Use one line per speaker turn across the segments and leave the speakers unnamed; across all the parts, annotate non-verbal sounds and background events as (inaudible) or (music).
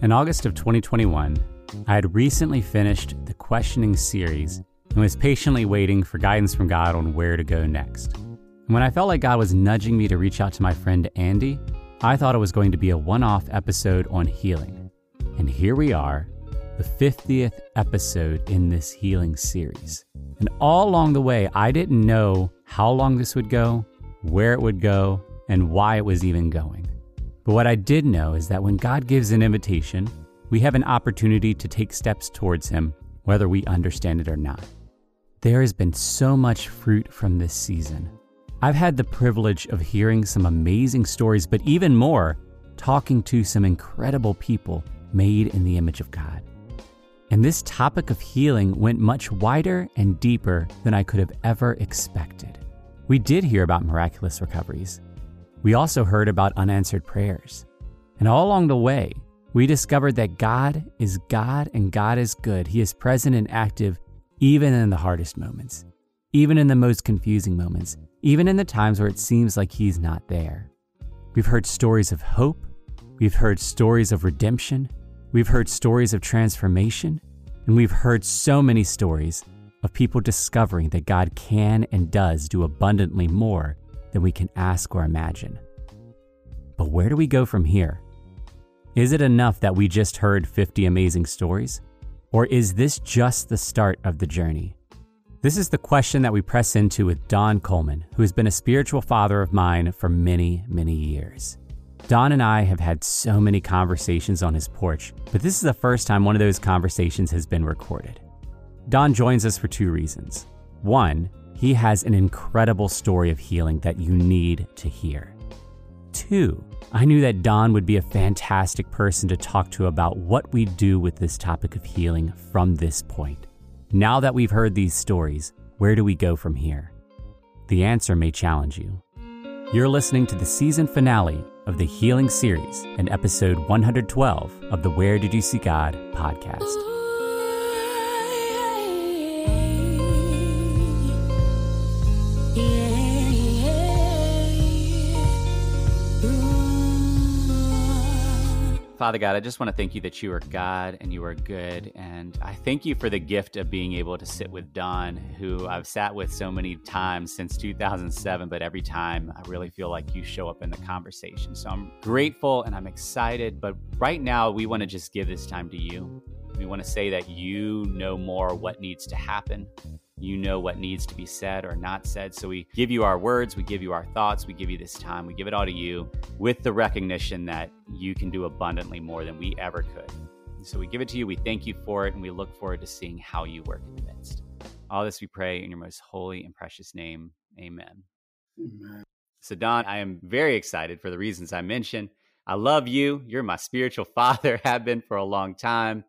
In August of 2021, I had recently finished the questioning series and was patiently waiting for guidance from God on where to go next. And When I felt like God was nudging me to reach out to my friend Andy, I thought it was going to be a one off episode on healing. And here we are, the 50th episode in this healing series. And all along the way, I didn't know how long this would go, where it would go, and why it was even going. But what I did know is that when God gives an invitation, we have an opportunity to take steps towards Him, whether we understand it or not. There has been so much fruit from this season. I've had the privilege of hearing some amazing stories, but even more, talking to some incredible people made in the image of God. And this topic of healing went much wider and deeper than I could have ever expected. We did hear about miraculous recoveries, we also heard about unanswered prayers. And all along the way, we discovered that God is God and God is good. He is present and active even in the hardest moments, even in the most confusing moments, even in the times where it seems like He's not there. We've heard stories of hope. We've heard stories of redemption. We've heard stories of transformation. And we've heard so many stories of people discovering that God can and does do abundantly more than we can ask or imagine. But where do we go from here? Is it enough that we just heard 50 amazing stories? Or is this just the start of the journey? This is the question that we press into with Don Coleman, who has been a spiritual father of mine for many, many years. Don and I have had so many conversations on his porch, but this is the first time one of those conversations has been recorded. Don joins us for two reasons. One, he has an incredible story of healing that you need to hear. Two, I knew that Don would be a fantastic person to talk to about what we do with this topic of healing from this point. Now that we've heard these stories, where do we go from here? The answer may challenge you. You're listening to the season finale of the Healing Series and episode 112 of the Where Did You See God podcast. Father God, I just want to thank you that you are God and you are good. And I thank you for the gift of being able to sit with Don, who I've sat with so many times since 2007, but every time I really feel like you show up in the conversation. So I'm grateful and I'm excited. But right now, we want to just give this time to you. We want to say that you know more what needs to happen. You know what needs to be said or not said. So we give you our words, we give you our thoughts, we give you this time, we give it all to you with the recognition that you can do abundantly more than we ever could. So we give it to you, we thank you for it, and we look forward to seeing how you work in the midst. All this we pray in your most holy and precious name. Amen. Amen. So, Don, I am very excited for the reasons I mentioned. I love you. You're my spiritual (laughs) father, have been for a long time.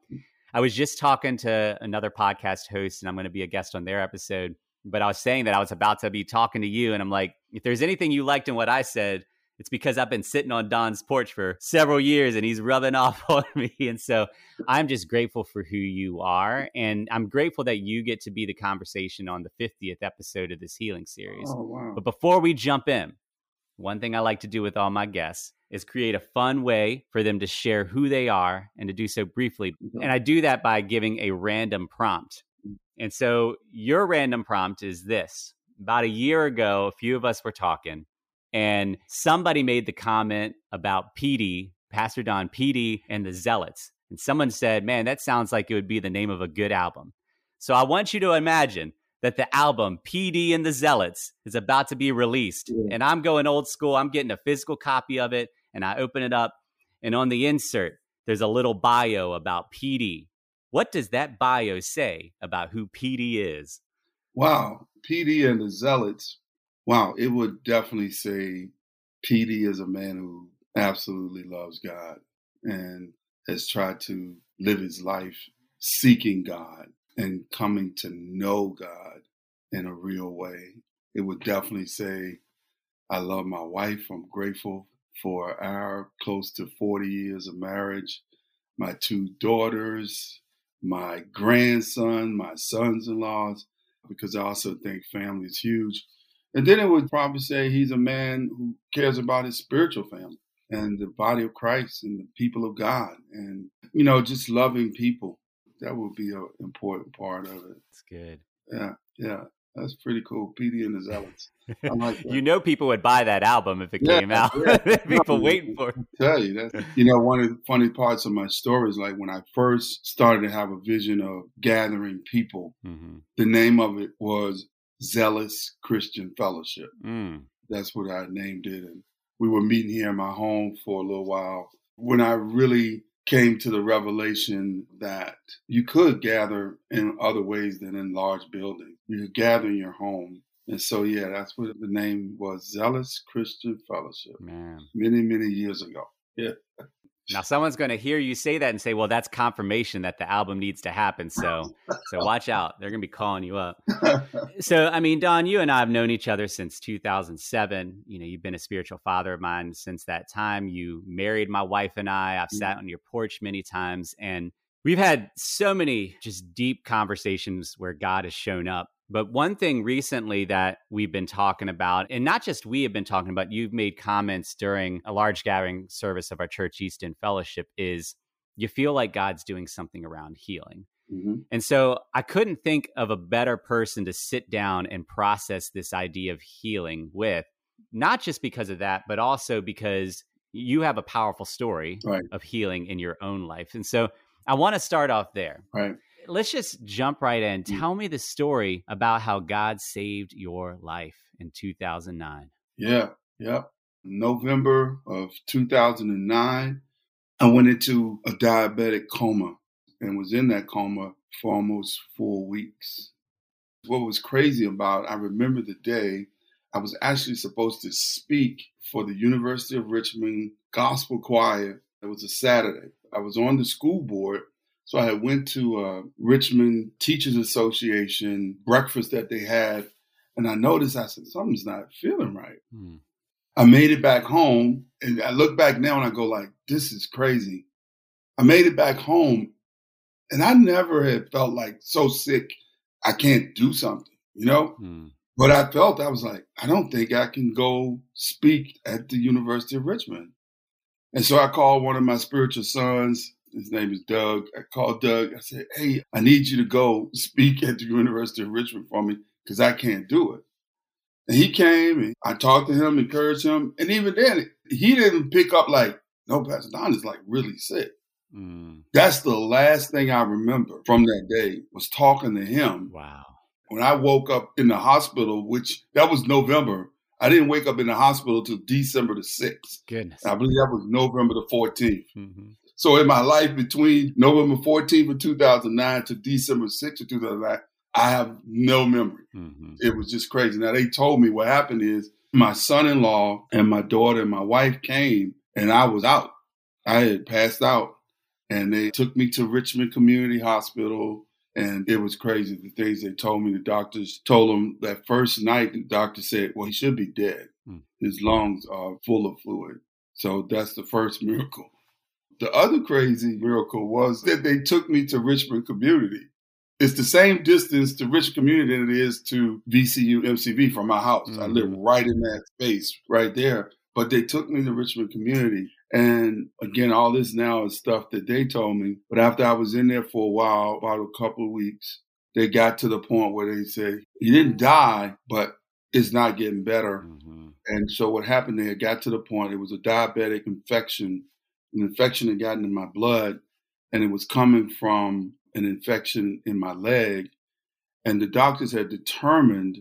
I was just talking to another podcast host, and I'm going to be a guest on their episode. But I was saying that I was about to be talking to you, and I'm like, if there's anything you liked in what I said, it's because I've been sitting on Don's porch for several years and he's rubbing (laughs) off on me. And so I'm just grateful for who you are. And I'm grateful that you get to be the conversation on the 50th episode of this healing series. Oh, wow. But before we jump in, one thing I like to do with all my guests is create a fun way for them to share who they are and to do so briefly. Mm-hmm. And I do that by giving a random prompt. And so your random prompt is this. About a year ago, a few of us were talking, and somebody made the comment about PD, Pastor Don PD, and the Zealots. And someone said, Man, that sounds like it would be the name of a good album. So I want you to imagine that the album PD and the Zealots is about to be released. Yeah. And I'm going old school. I'm getting a physical copy of it and I open it up. And on the insert, there's a little bio about PD. What does that bio say about who PD is?
Wow. PD and the Zealots. Wow. It would definitely say PD is a man who absolutely loves God and has tried to live his life seeking God and coming to know God in a real way. It would definitely say, I love my wife. I'm grateful for our close to 40 years of marriage, my two daughters, my grandson, my sons in laws, because I also think family is huge. And then it would probably say he's a man who cares about his spiritual family. and the body of Christ and the people of God and, you know, just loving people. That would be an important part of it.
That's good.
Yeah. Yeah. That's pretty cool. PD and the Zealots.
Like (laughs) you know, people would buy that album if it yeah, came out. Yeah. (laughs) people no, waiting for it.
I tell you, that you know, one of the funny parts of my story is like when I first started to have a vision of gathering people, mm-hmm. the name of it was Zealous Christian Fellowship. Mm. That's what I named it. And we were meeting here in my home for a little while. When I really came to the revelation that you could gather in other ways than in large buildings. You could gather in your home. And so, yeah, that's what the name was Zealous Christian Fellowship.
Man.
Many, many years ago. Yeah.
Now someone's going to hear you say that and say, "Well, that's confirmation that the album needs to happen." So, so (laughs) watch out. They're going to be calling you up. (laughs) so, I mean, Don, you and I have known each other since 2007. You know, you've been a spiritual father of mine since that time. You married my wife and I. I've sat mm-hmm. on your porch many times and we've had so many just deep conversations where God has shown up but one thing recently that we've been talking about, and not just we have been talking about, you've made comments during a large gathering service of our church, East End Fellowship, is you feel like God's doing something around healing. Mm-hmm. And so I couldn't think of a better person to sit down and process this idea of healing with, not just because of that, but also because you have a powerful story right. of healing in your own life. And so I want to start off there.
Right
let's just jump right in. Mm. Tell me the story about how God saved your life in 2009.
Yeah, yeah. November of 2009, I went into a diabetic coma and was in that coma for almost four weeks. What was crazy about, I remember the day I was actually supposed to speak for the University of Richmond Gospel Choir. It was a Saturday. I was on the school board so I went to a Richmond Teachers Association breakfast that they had, and I noticed I said something's not feeling right. Hmm. I made it back home, and I look back now and I go like, "This is crazy." I made it back home, and I never had felt like so sick I can't do something, you know. Hmm. But I felt I was like, I don't think I can go speak at the University of Richmond. And so I called one of my spiritual sons his name is Doug. I called Doug. I said, Hey, I need you to go speak at the University of Richmond for me because I can't do it. And he came and I talked to him, encouraged him. And even then, he didn't pick up like, no, Pastor Don is like really sick. Mm. That's the last thing I remember from that day was talking to him.
Wow.
When I woke up in the hospital, which that was November, I didn't wake up in the hospital till December the 6th.
Goodness.
I believe that was November the 14th. Mm-hmm. So in my life between November 14th of 2009 to December 6th of 2009, I have no memory. Mm-hmm. It was just crazy. Now they told me what happened is my son-in-law and my daughter and my wife came and I was out. I had passed out and they took me to Richmond Community Hospital and it was crazy the things they told me. The doctors told him that first night, the doctor said, well, he should be dead. Mm. His lungs are full of fluid. So that's the first (laughs) miracle. The other crazy miracle was that they took me to Richmond Community. It's the same distance to Richmond Community that it is to VCU MCV from my house. Mm-hmm. I live mm-hmm. right in that space right there. But they took me to Richmond Community. And again, all this now is stuff that they told me. But after I was in there for a while, about a couple of weeks, they got to the point where they said, he didn't die, but it's not getting better. Mm-hmm. And so what happened there got to the point, it was a diabetic infection an infection had gotten in my blood and it was coming from an infection in my leg. And the doctors had determined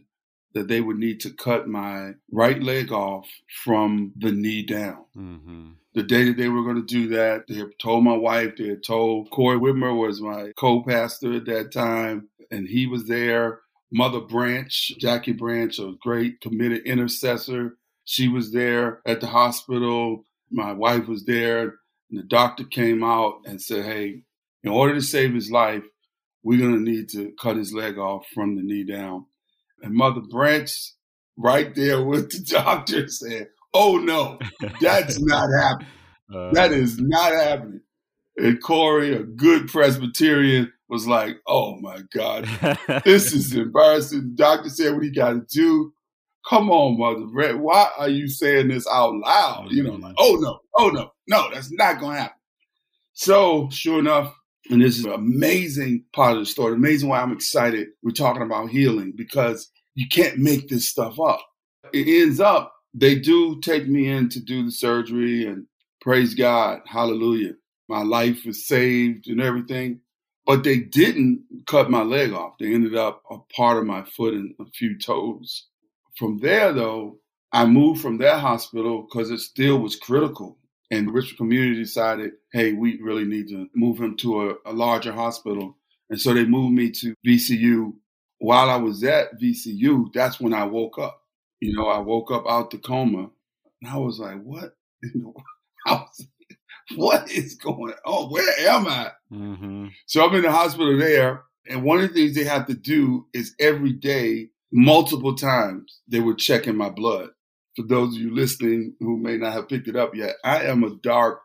that they would need to cut my right leg off from the knee down. Mm-hmm. The day that they were going to do that, they had told my wife, they had told Corey Whitmer was my co-pastor at that time, and he was there. Mother Branch, Jackie Branch, a great committed intercessor, she was there at the hospital. My wife was there. And the doctor came out and said, Hey, in order to save his life, we're going to need to cut his leg off from the knee down. And Mother Branch, right there with the (laughs) doctor, said, Oh, no, that's (laughs) not happening. Uh, that is not happening. And Corey, a good Presbyterian, was like, Oh my God, this is (laughs) embarrassing. The doctor said what he got to do come on, Mother Brett, why are you saying this out loud? Oh, you know, like, oh no, oh no, no, that's not going to happen. So, sure enough, and this is an amazing part of the story, amazing why I'm excited we're talking about healing because you can't make this stuff up. It ends up, they do take me in to do the surgery and praise God, hallelujah. My life is saved and everything. But they didn't cut my leg off. They ended up a part of my foot and a few toes. From there, though, I moved from that hospital because it still was critical. And the Richmond community decided, hey, we really need to move him to a, a larger hospital. And so they moved me to VCU. While I was at VCU, that's when I woke up. You know, I woke up out the coma and I was like, what? (laughs) Was, what is going on? Where am I? Mm-hmm. So I'm in the hospital there. And one of the things they have to do is every day, multiple times, they were checking my blood. For those of you listening who may not have picked it up yet, I am a dark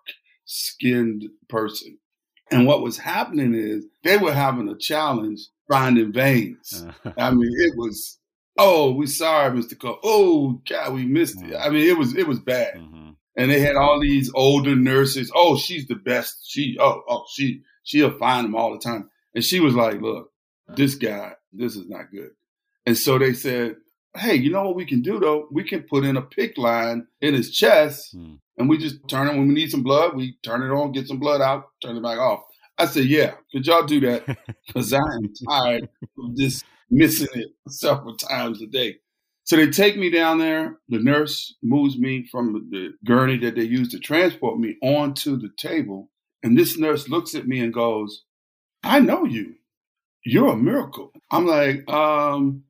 skinned person. And what was happening is they were having a challenge finding veins. I mean, it was, oh, we sorry, Mr. Cole. Oh, God, we missed it. I mean, it was it was bad. Mm-hmm and they had all these older nurses. Oh, she's the best. She oh oh she she'll find them all the time. And she was like, look, this guy, this is not good. And so they said, hey, you know what we can do though? We can put in a PICC line in his chest, hmm. and we just turn it when we need some blood. We turn it on, get some blood out, turn it back off. I said, yeah, could y'all do that? (laughs) Because I am tired of just missing it several times a day. So they take me down there. The nurse moves me from the gurney that they use to transport me onto the table. And this nurse looks at me and goes, I know you. You're a miracle. I'm like, um,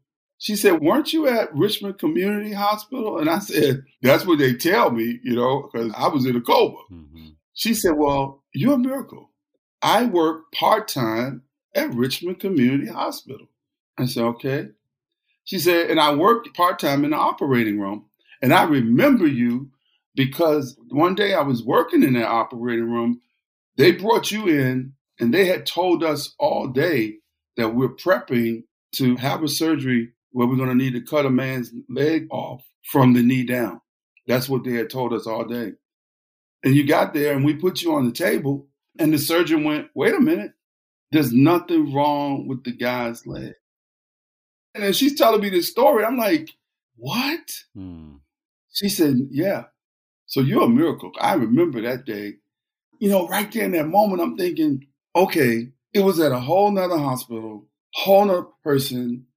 she said, weren't you at Richmond Community Hospital? And I said, that's what they tell me, you know, because I was in a coma. Mm-hmm. She said, well, you're a miracle. I work part time at Richmond Community Hospital. I said, okay. She said, and I worked part time in the operating room. And I remember you because one day I was working in that operating room. They brought you in and they had told us all day that we're prepping to have a surgery where we're going to need to cut a man's leg off from the knee down. That's what they had told us all day. And you got there and we put you on the table, and the surgeon went, Wait a minute, there's nothing wrong with the guy's leg. And then she's telling me this story. I'm like, what? Hmm. She said, yeah. So you're a miracle. I remember that day. You know, right there in that moment, I'm thinking, okay, it was at a whole nother hospital, whole nother person.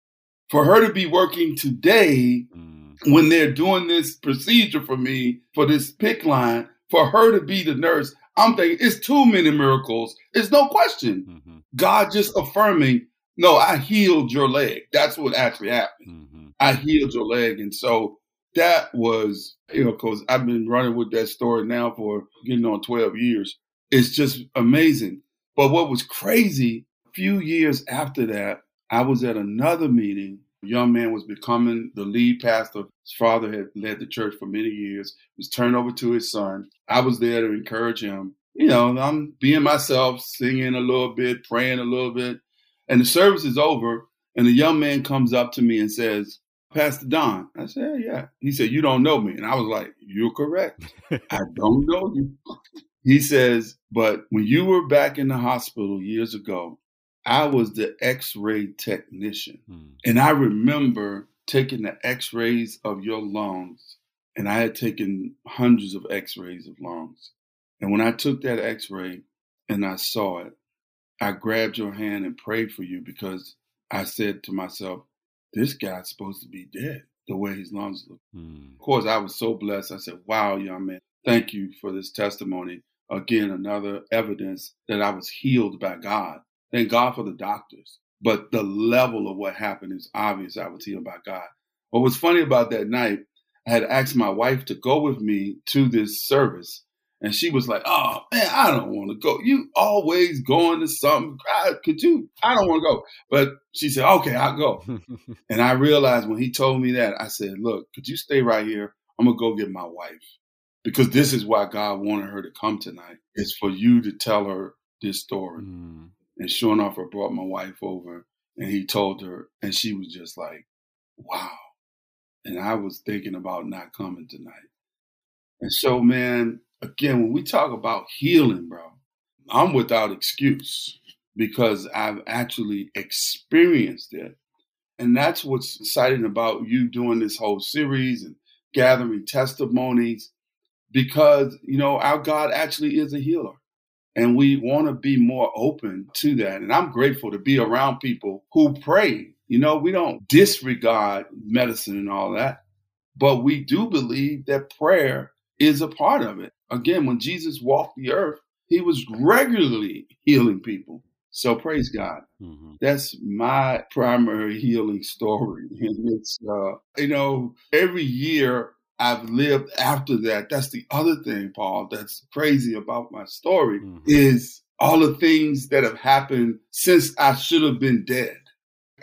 For her to be working today mm. when they're doing this procedure for me for this PICC line, for her to be the nurse, I'm thinking it's too many miracles. It's no question. Mm-hmm. God just affirming no, I healed your leg. That's what actually happened. Mm-hmm. I healed your leg. And so that was, you know, because I've been running with that story now for getting on 12 years. It's just amazing. But what was crazy, a few years after that, I was at another meeting. A young man was becoming the lead pastor. His father had led the church for many years, was turned over to his son. I was there to encourage him. You know, I'm being myself, singing a little bit, praying a little bit. And the service is over, and the young man comes up to me and says, Pastor Don. I said, yeah. He said, You don't know me. And I was like, You're correct. (laughs) I don't know you. He says, But when you were back in the hospital years ago, I was the x ray technician. Hmm. And I remember taking the x rays of your lungs. And I had taken hundreds of x rays of lungs. And when I took that x ray and I saw it, I grabbed your hand and prayed for you because I said to myself, this guy's supposed to be dead the way his lungs look. Mm. Of course, I was so blessed. I said, wow, young man, thank you for this testimony. Again, another evidence that I was healed by God. Thank God for the doctors. But the level of what happened is obvious. I was healed by God. What was funny about that night, I had asked my wife to go with me to this service and she was like, "Oh man, I don't want to go. You always going to something. I, could you? I don't want to go." But she said, "Okay, I'll go." (laughs) and I realized when he told me that, I said, "Look, could you stay right here? I'm gonna go get my wife because this is why God wanted her to come tonight. It's for you to tell her this story." Mm. And sure enough, I brought my wife over, and he told her, and she was just like, "Wow." and I was thinking about not coming tonight. And so, man, again, when we talk about healing, bro, I'm without excuse because I've actually experienced it. And that's what's exciting about you doing this whole series and gathering testimonies because, you know, our God actually is a healer. And we want to be more open to that. And I'm grateful to be around people who pray. You know, we don't disregard medicine and all that, but we do believe that prayer is a part of it. Again, when Jesus walked the earth, he was regularly healing people. So praise God. Mm-hmm. That's my primary healing story. And it's, uh, you know, every year I've lived after that. That's the other thing, Paul, that's crazy about my story mm-hmm. is all the things that have happened since I should have been dead.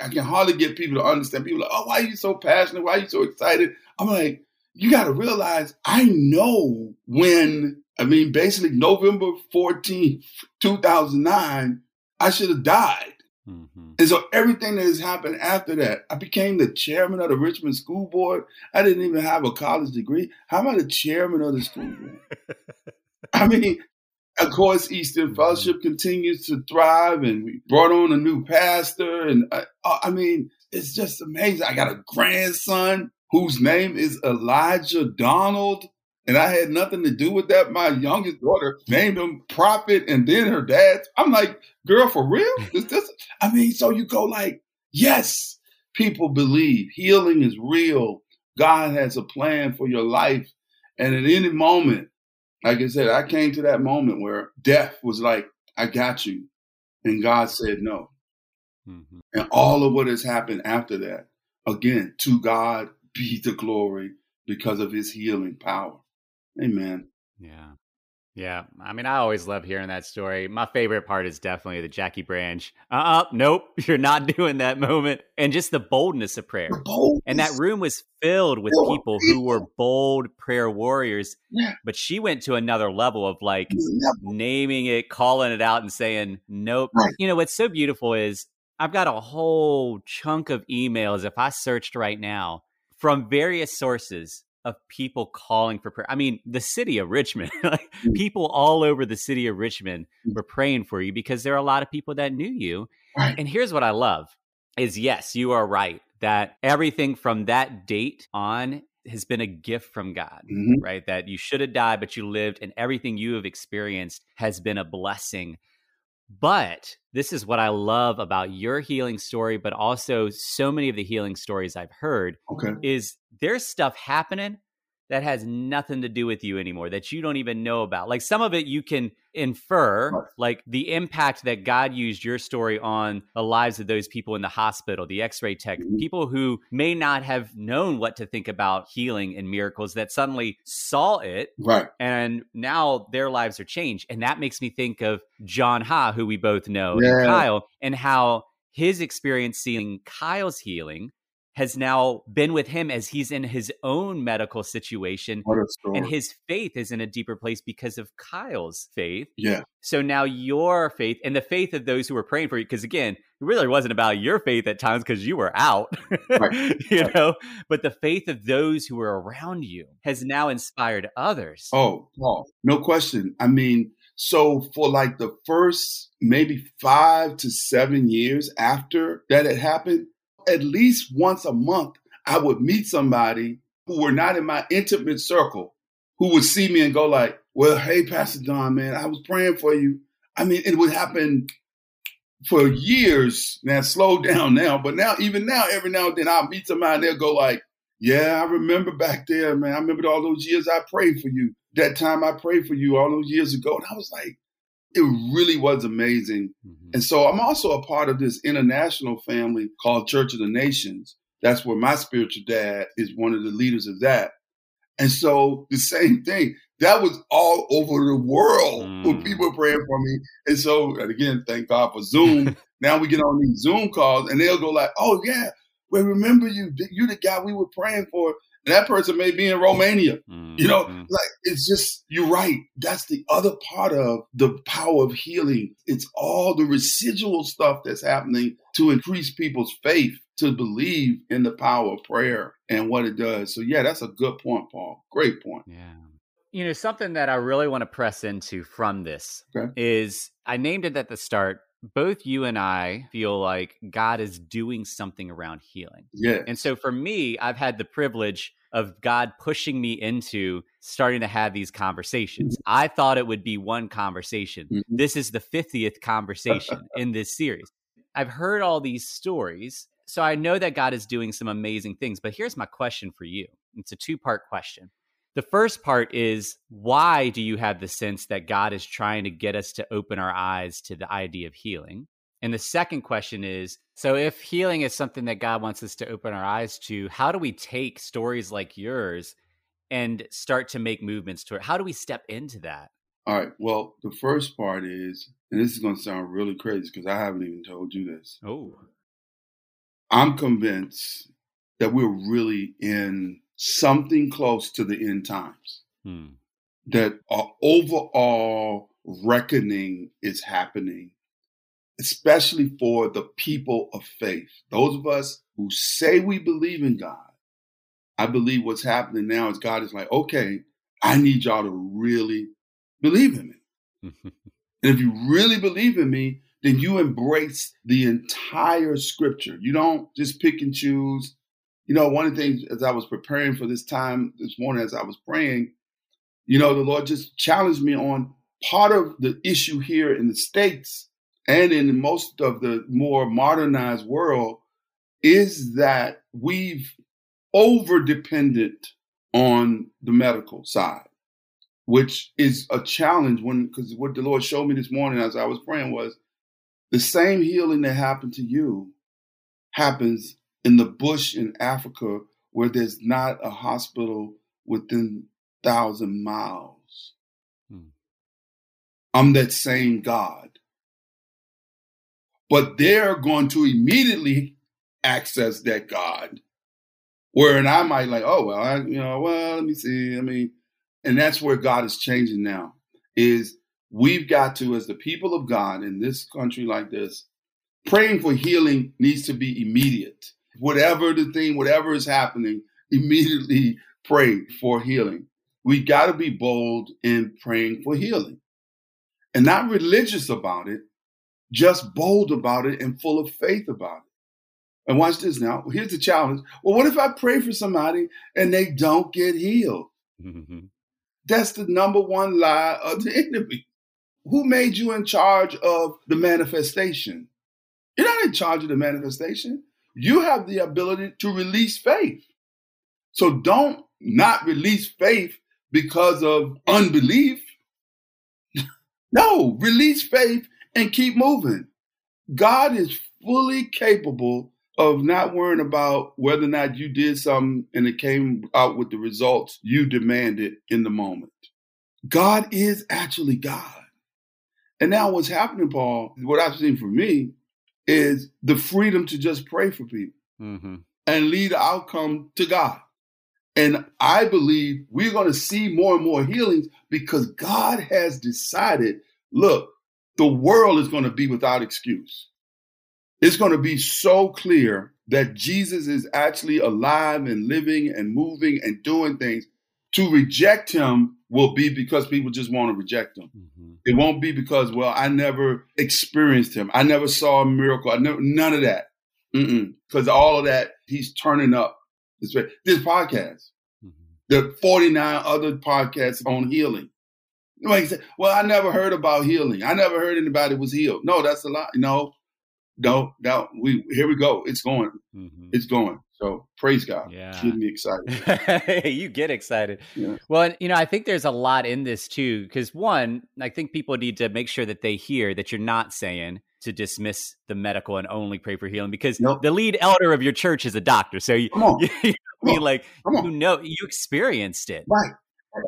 I can hardly get people to understand. People are like, oh, why are you so passionate? Why are you so excited? I'm like, you got to realize I know when, I mean, basically November 14th, 2009, I should have died. Mm-hmm. And so everything that has happened after that, I became the chairman of the Richmond School Board. I didn't even have a college degree. How am I the chairman of the school board? (laughs) I mean, of course, East End mm-hmm. Fellowship continues to thrive, and we brought on a new pastor. And I, I mean, it's just amazing. I got a grandson whose name is Elijah Donald. And I had nothing to do with that. My youngest daughter named him Prophet, and then her dad. I'm like, girl, for real? Is this? I mean, so you go like, yes, people believe healing is real. God has a plan for your life, and at any moment, like I said, I came to that moment where death was like, I got you, and God said no. Mm-hmm. And all of what has happened after that, again, to God be the glory because of His healing power. Amen.
Yeah. Yeah. I mean, I always love hearing that story. My favorite part is definitely the Jackie Branch. Uh uh-uh, uh nope, (laughs) you're not doing that moment. And just the boldness of prayer. Boldness. And that room was filled with people, people, who were bold prayer warriors. Yeah. But she went to another level of like naming it, calling it out, and saying, nope. Right. You know, what's so beautiful is I've got a whole chunk of emails, if I searched right now, from various sources of people calling for prayer. I mean, the city of Richmond, (laughs) like mm. people all over the city of Richmond mm. were praying for you because there are a lot of people that knew you. Right. And here's what I love is yes, you are right that everything from that date on has been a gift from God, mm-hmm. right? That you should have died, but you lived, and everything you have experienced has been a blessing. But this is what I love about your healing story, but also so many of the healing stories I've heard okay. is there's stuff happening that has nothing to do with you anymore that you don't even know about. Like some of it you can infer, like the impact that God used your story on the lives of those people in the hospital, the x ray tech, mm-hmm. people who may not have known what to think about healing and miracles that suddenly saw it.
Right.
And now their lives are changed. And that makes me think of John Ha, who we both know, yeah. and Kyle, and how his experience seeing Kyle's healing has now been with him as he's in his own medical situation. And his faith is in a deeper place because of Kyle's faith.
Yeah.
So now your faith and the faith of those who were praying for you, because again, it really wasn't about your faith at times because you were out, right. (laughs) you right. know, but the faith of those who were around you has now inspired others.
Oh, Paul, no question. I mean, so for like the first maybe five to seven years after that had happened, at least once a month, I would meet somebody who were not in my intimate circle who would see me and go like, well, hey, Pastor Don, man, I was praying for you. I mean, it would happen for years. Now, slow (laughs) down now, but now, even now, every now and then I'll meet somebody and they'll go like, yeah, I remember back there, man. I remember all those years I prayed for you. That time I prayed for you all those years ago. And I was like, it really was amazing. Mm-hmm. And so I'm also a part of this international family called Church of the Nations. That's where my spiritual dad is one of the leaders of that. And so the same thing, that was all over the world mm. when people were praying for me. And so, and again, thank God for Zoom. (laughs) now we get on these Zoom calls and they'll go like, oh yeah, we remember you. You're the guy we were praying for that person may be in Romania. Mm-hmm. You know, like it's just, you're right. That's the other part of the power of healing. It's all the residual stuff that's happening to increase people's faith. to believe in the power of prayer and what it does. So yeah, that's a good point, Paul. Great point.
Yeah. You know, something that I really want to press into from this okay. is I named it at the start. Both you and I feel like God is doing something around healing.
Yeah.
And so for me, I've had the privilege of God pushing me into starting to have these conversations. Mm-hmm. I thought it would be one conversation. Mm-hmm. This is the 50th conversation (laughs) in this series. I've heard all these stories. So I know that God is doing some amazing things. But here's my question for you it's a two part question. The first part is why do you have the sense that God is trying to get us to open our eyes to the idea of healing? And the second question is so if healing is something that God wants us to open our eyes to, how do we take stories like yours and start to make movements toward how do we step into that?
All right. Well, the first part is, and this is going to sound really crazy because I haven't even told you this.
Oh.
I'm convinced that we're really in something close to the end times. Hmm. That an overall reckoning is happening, especially for the people of faith. Those of us who say we believe in God. I believe what's happening now is God is like, okay, I need y'all to really believe in me. (laughs) and if you really believe in me, then you embrace the entire scripture. You don't just pick and choose. You know, one of the things as I was preparing for this time this morning, as I was praying, you know, the Lord just challenged me on part of the issue here in the States and in most of the more modernized world is that we've over dependent on the medical side which is a challenge when because what the Lord showed me this morning as I was praying was the same healing that happened to you happens in the bush in Africa where there's not a hospital within thousand miles. Hmm. I'm that same God. But they're going to immediately access that God. Where and I might like, oh well, I, you know, well, let me see. I mean, and that's where God is changing now. Is we've got to, as the people of God in this country like this, praying for healing needs to be immediate. Whatever the thing, whatever is happening, immediately pray for healing. We got to be bold in praying for healing and not religious about it, just bold about it and full of faith about it. And watch this now. Here's the challenge. Well, what if I pray for somebody and they don't get healed? Mm-hmm. That's the number one lie of the (laughs) enemy. Who made you in charge of the manifestation? You're not in charge of the manifestation. You have the ability to release faith. So don't not release faith because of unbelief. (laughs) no, release faith and keep moving. God is fully capable of not worrying about whether or not you did something and it came out with the results you demanded in the moment. God is actually God. And now what's happening, Paul, what I've seen for me is the freedom to just pray for people mm-hmm. and lead the outcome to God. And I believe we're going to see more and more healings because God has decided look, the world is going to be without excuse it's going to be so clear that Jesus is actually alive and living and moving and doing things. To reject him will be because people just want to reject him. Mm-hmm. It won't be because, well, I never experienced him. I never saw a miracle. I never, none of that. Because all of that, he's turning up. This, this podcast, mm-hmm. the 49 other podcasts on healing. You say, well, I never heard about healing. I never heard anybody was healed. No, that's a lie. No, no, no, we here we go. It's going. Mm-hmm. It's going. So praise God.
Yeah.
Getting me excited. (laughs)
you get excited. Yeah. Well, you know, I think there's a lot in this too. Because one, I think people need to make sure that they hear that you're not saying to dismiss the medical and only pray for healing because nope. the lead elder of your church is a doctor. So you, (laughs) you, you mean like you know you experienced it.
Right.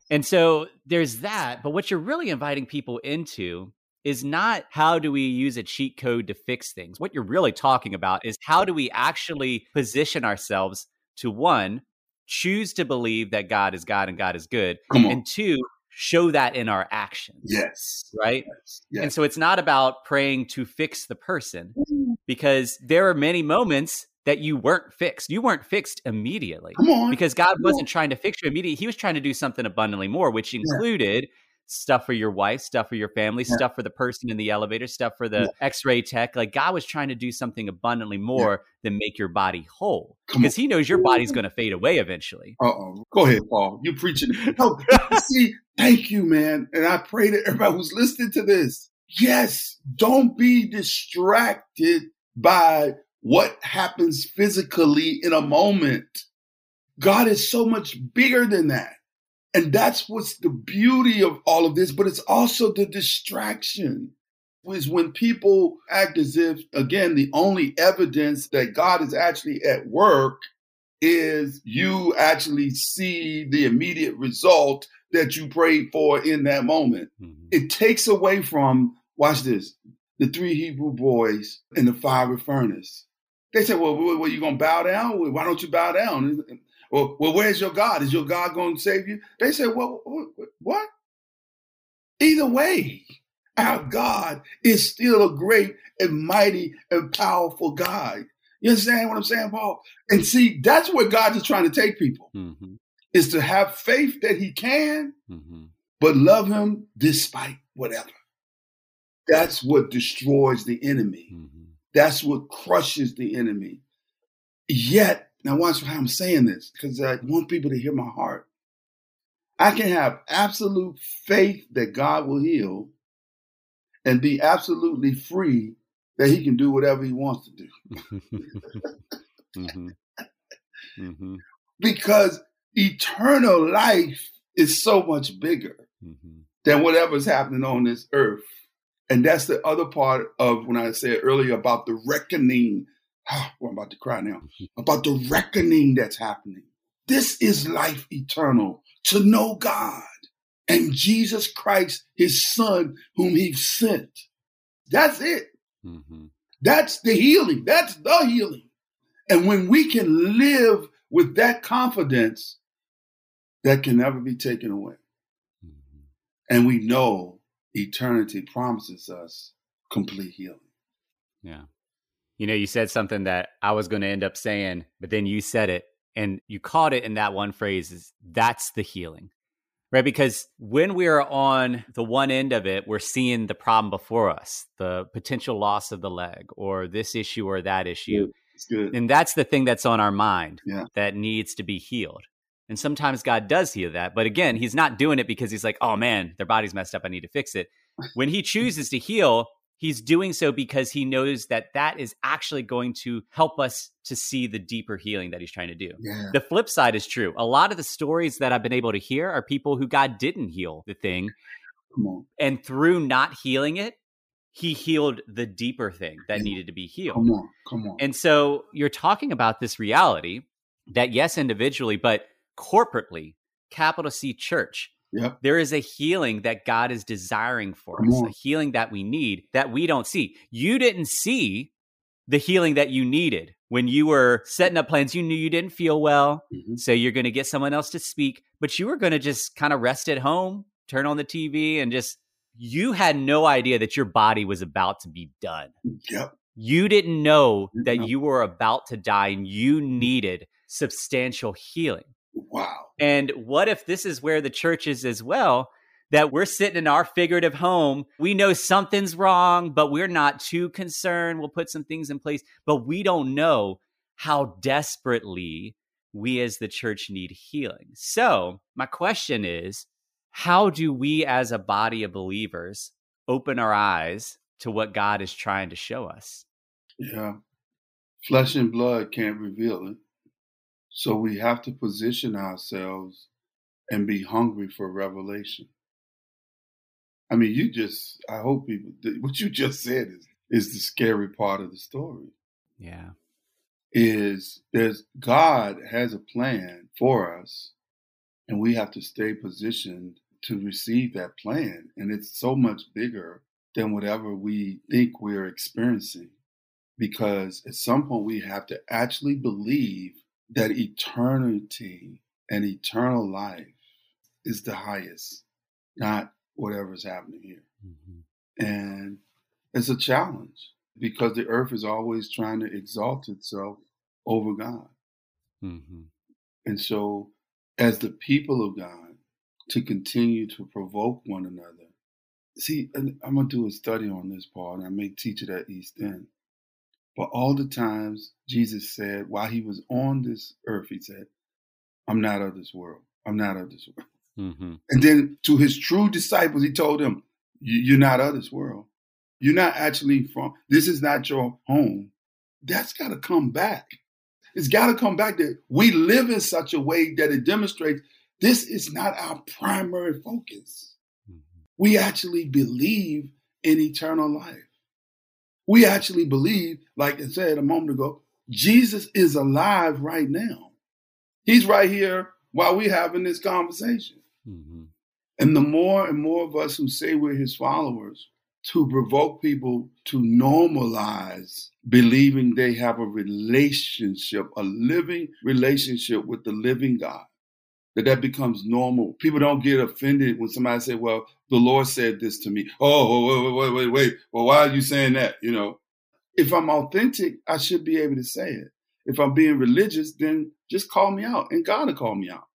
And so there's that. But what you're really inviting people into is not how do we use a cheat code to fix things. What you're really talking about is how do we actually position ourselves to one, choose to believe that God is God and God is good, and two, show that in our actions.
Yes.
Right? Yes. Yes. And so it's not about praying to fix the person mm-hmm. because there are many moments that you weren't fixed. You weren't fixed immediately. Because God
Come
wasn't
on.
trying to fix you immediately. He was trying to do something abundantly more, which included stuff for your wife, stuff for your family,
Yeah.
stuff for the person in the elevator, stuff for the
Yeah.
x-ray tech. Like God was trying to do something abundantly more than make your body whole. Because he knows your body's going to fade away eventually.
Uh oh. Go ahead, Paul. You preaching. No, see, thank you, man. And I pray that everybody who's listening to this, yes, don't be distracted by what happens physically in a moment. God is so much bigger than that. And that's what's the beauty of all of this, but it's also the distraction. Is when people act as if, again, the only evidence that God is actually at work is you actually see the immediate result that you prayed for in that moment.
Mhm.
It takes away from, watch this, the three Hebrew boys in the fiery furnace. They said, well, well, well you going to bow down? Why don't you bow down? Well, well, where's your God? Is your God going to save you? They said, well, what? what? Either way, our God is still a great and mighty and powerful God. You understand what I'm saying, Paul? And see, that's where God is trying to take people,
Mhm.
is to have faith that he can,
Mhm.
but love him despite whatever. That's what destroys the enemy.
Mhm.
That's what crushes the enemy. Yet, now watch how I'm saying this, because I want people to hear my heart. I can have absolute faith that God will heal and be absolutely free that he can do whatever he wants to do. (laughs)
Mhm. Mhm.
Because eternal life is so much bigger
Mhm.
than whatever's happening on this earth. And that's the other part of when I said earlier about the reckoning. Oh, I'm about to cry now. About the reckoning that's happening. This is life eternal to know God and Jesus Christ, his son, whom he sent. That's it.
Mhm.
That's the healing. That's the healing. And when we can live with that confidence, that can never be taken away.
Mhm.
And we know eternity promises us complete healing.
Yeah. You know, you said something that I was going to end up saying, but then you said it and you caught it in that one phrase is that's the healing. Right? Because when we're on the one end of it, we're seeing the problem before us, the potential loss of the leg or this issue or that issue.
Good.
And that's the thing that's on our mind
Yeah.
that needs to be healed. And sometimes God does heal that. But again, he's not doing it because he's like, oh man, their body's messed up. I need to fix it. When he (laughs) chooses to heal, he's doing so because he knows that that is actually going to help us to see the deeper healing that he's trying to do.
Yeah.
The flip side is true. A lot of the stories that I've been able to hear are people who God didn't heal the thing.
Come on.
And through not healing it, he healed the deeper thing that
Yeah.
needed to be healed.
Come on. Come on.
And so you're talking about this reality that, yes, individually, but corporately, capital C church,
Yep.
there is a healing that God is desiring for
Come
us,
on.
a healing that we need that we don't see. You didn't see the healing that you needed when you were setting up plans. You knew you didn't feel well.
Mhm.
So you're going to get someone else to speak, but you were going to just kind of rest at home, turn on the TV, and just, you had no idea that your body was about to be done.
Yep.
You didn't know that you were about to die and you needed substantial healing.
Wow.
And what if this is where the church is as well? That we're sitting in our figurative home. We know something's wrong, but we're not too concerned. We'll put some things in place, but we don't know how desperately we as the church need healing. So, my question is how do we as a body of believers open our eyes to what God is trying to show us?
Yeah. Flesh and blood can't reveal it. So we have to position ourselves and be hungry for revelation. I mean, you just, I hope people, what you just said is, is the scary part of the story.
Yeah.
Is there's God has a plan for us, and we have to stay positioned to receive that plan. And it's so much bigger than whatever we think we're experiencing. Because at some point, we have to actually believe that eternity and eternal life is the highest, not whatever's happening here.
Mhm.
And it's a challenge because the earth is always trying to exalt itself over God. Mm-hmm. And so, as the people of God, to continue to provoke one another. See, I'm going to do a study on this, Paul, and I may teach it at East End. But all the times Jesus said, while he was on this earth, he said, I'm not of this world. I'm not of this world. Mm-hmm. And then to his true disciples, he told them, You're not of this world. You're not actually from, this is not your home. That's got to come back. It's got to come back that we live in such a way that it demonstrates this is not our primary focus. Mm-hmm. We actually believe in eternal life. We actually believe, like I said a moment ago, Jesus is alive right now. He's right here while we're having this conversation. Mm-hmm. And the more and more of us who say we're his followers, to provoke people to normalize believing they have a relationship, a living relationship with the living God. That that becomes normal. People don't get offended when somebody say, "Well, the Lord said this to me." Oh, wait, wait, wait, wait. Well, why are you saying that? You know, if I'm authentic, I should be able to say it. If I'm being religious, then just call me out, and God will call me out.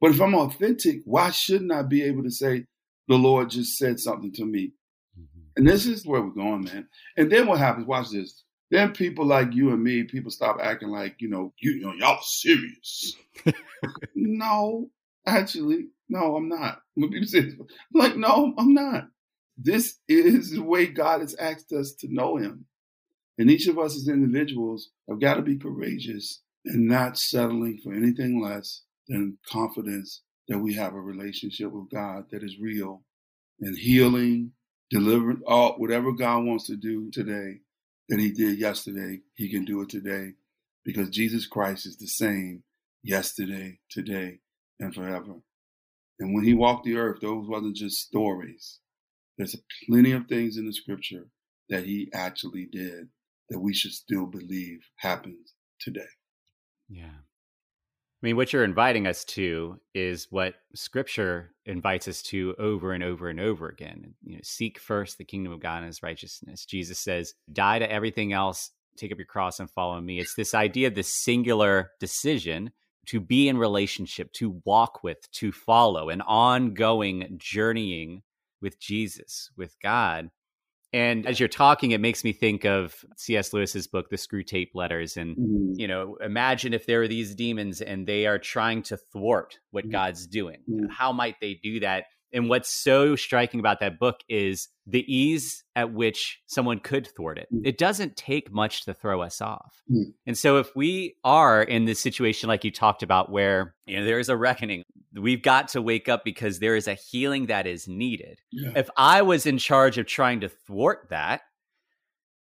But if I'm authentic, why shouldn't I be able to say, "The Lord just said something to me mm-hmm. and this is where we're going, man. And then what happens? Watch this. Then people like you and me, people stop acting like, you know, you, you know, y'all serious. (laughs) no, actually, no, I'm not. When people say, I'm like, no, I'm not. This is the way God has asked us to know Him. And each of us as individuals have got to be courageous and not settling for anything less than confidence that we have a relationship with God that is real and healing deliver all whatever God wants to do today that He did yesterday, He can do it today because Jesus Christ is the same yesterday, today, and forever. And when He walked the earth, those wasn't just stories. There's plenty of things in the Scripture that He actually did that we should still believe happens today.
Yeah. I mean, what you're inviting us to is what Scripture invites us to over and over and over again. You know, seek first the kingdom of God and His righteousness. Jesus says, "Die to everything else, take up your cross and follow me." It's this idea of this singular decision to be in relationship, to walk with, to follow, an ongoing journeying with Jesus, with God. And as you're talking, it makes me think of C.S. Lewis's book, The Screwtape Letters. And, mm-hmm. you know, imagine if there are these demons and they are trying to thwart what mm-hmm. God's doing. Mm-hmm. How might they do that? And what's so striking about that book is the ease at which someone could thwart it. Mm. It doesn't take much to throw us off. Mm. And so if we are in this situation like you talked about where, you know, there is a reckoning, we've got to wake up because there is a healing that is needed. Yeah. If I was in charge of trying to thwart that,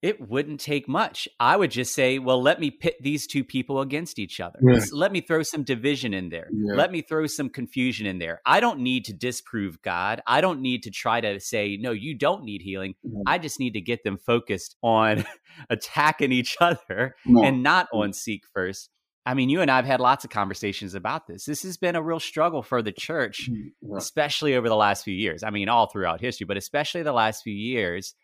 it wouldn't take much. I would just say, well, let me pit these two people against each other. Yeah. Let me throw some division in there. Yeah. Let me throw some confusion in there. I don't need to disprove God. I don't need to try to say, no, you don't need healing. Mm-hmm. I just need to get them focused on (laughs) attacking each other and not on seek first. I mean, you and I have had lots of conversations about this. This has been a real struggle for the church, mm-hmm. especially over the last few years. I mean, all throughout history, but especially the last few years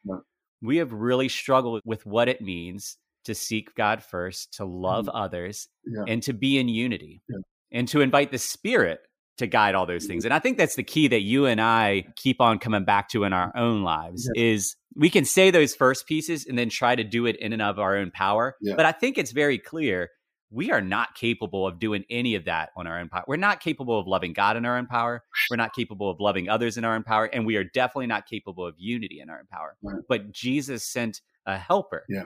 we have really struggled with what it means to seek God first, to love mm-hmm. others, yeah. and to be in unity, yeah. and to invite the Spirit to guide all those things. Mm-hmm. And I think that's the key that you and I keep on coming back to in our own lives yeah. is we can say those first pieces and then try to do it in and of our own power. But I think it's very clear we are not capable of doing any of that on our own power. We're not capable of loving God in our own power. We're not capable of loving others in our own power. And we are definitely not capable of unity in our own power. Right. But Jesus sent a helper.
Yeah.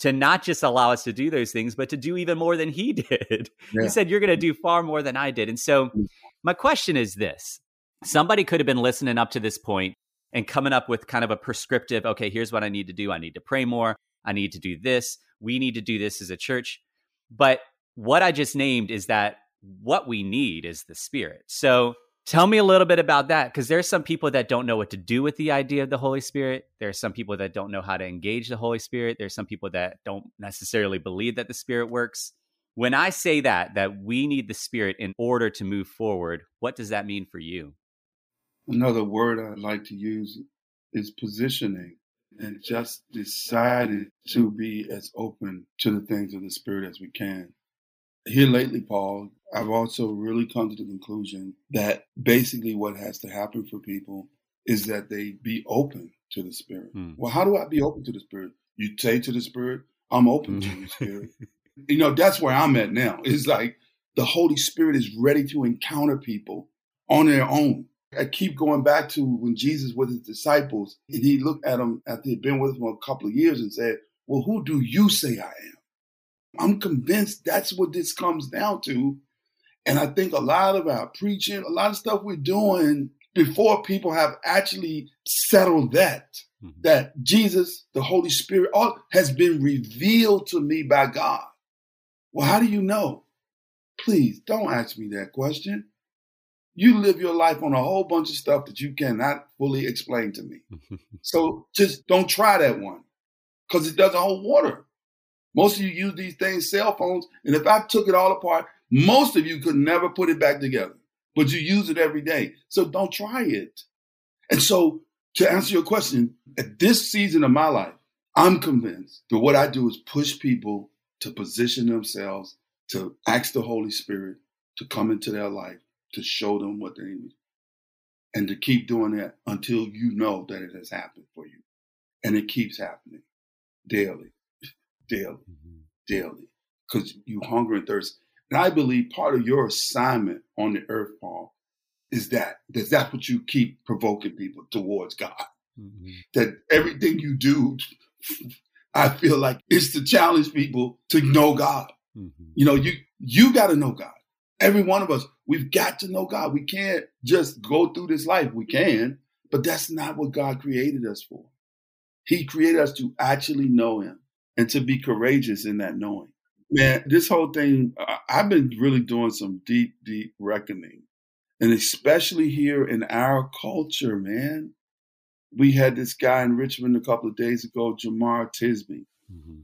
To not just allow us to do those things, but to do even more than he (laughs) did. Yeah. He said, You're going to do far more than I did. And so, mm. my question is this somebody could have been listening up to this point and coming up with kind of a prescriptive okay, here's what I need to do. I need to pray more. I need to do this. We need to do this as a church. But what I just named is that what we need is the spirit. So tell me a little bit about that because there's some people that don't know what to do with the idea of the Holy Spirit. There's some people that don't know how to engage the Holy Spirit. There's some people that don't necessarily believe that the Spirit works. When I say that, that we need the Spirit in order to move forward, what does that mean for you?
Another word I'd like to use is positioning. And just decided to be as open to the things of the Spirit as we can. Here lately, Paul, I've also really come to the conclusion that basically what has to happen for people is that they be open to the Spirit. Hmm. Well, how do I be open to the Spirit? You say to the Spirit, I'm open to the (laughs) Spirit. you know, that's where I'm at now. It's like the Holy Spirit is ready to encounter people on their own. I keep going back to when Jesus was his disciples and he looked at them after he'd been with them a couple of years and said, Well, who do you say I am? I'm convinced that's what this comes down to. And I think a lot of our preaching, a lot of stuff we're doing before people have actually settled that, mm-hmm. that Jesus, the Holy Spirit, all has been revealed to me by God. Well, how do you know? Please don't ask me that question. You live your life on a whole bunch of stuff that you cannot fully explain to me. (laughs) so just don't try that one because it doesn't hold water. Most of you use these things, cell phones, and if I took it all apart, most of you could never put it back together, but you use it every day. So don't try it. And so to answer your question, at this season of my life, I'm convinced that what I do is push people to position themselves to ask the Holy Spirit to come into their life, to show them what they need, and to keep doing that until you know that it has happened for you. And it keeps happening daily, daily, mm-hmm. daily, because you hunger and thirst. And I believe part of your assignment on the earth, Paul, is that that that's what you keep provoking people towards God. Mm-hmm. That everything you do, I feel like it's to challenge people to know God. Mm-hmm. You know, you you got to know God. Every one of us, we've got to know God. We can't just go through this life. We can, but that's not what God created us for. He created us to actually know Him and to be courageous in that knowing. Man, this whole thing, I've been really doing some deep, deep reckoning. And especially here in our culture, man. We had this guy in Richmond a couple of days ago, Jemar Tisby. Mm-hmm.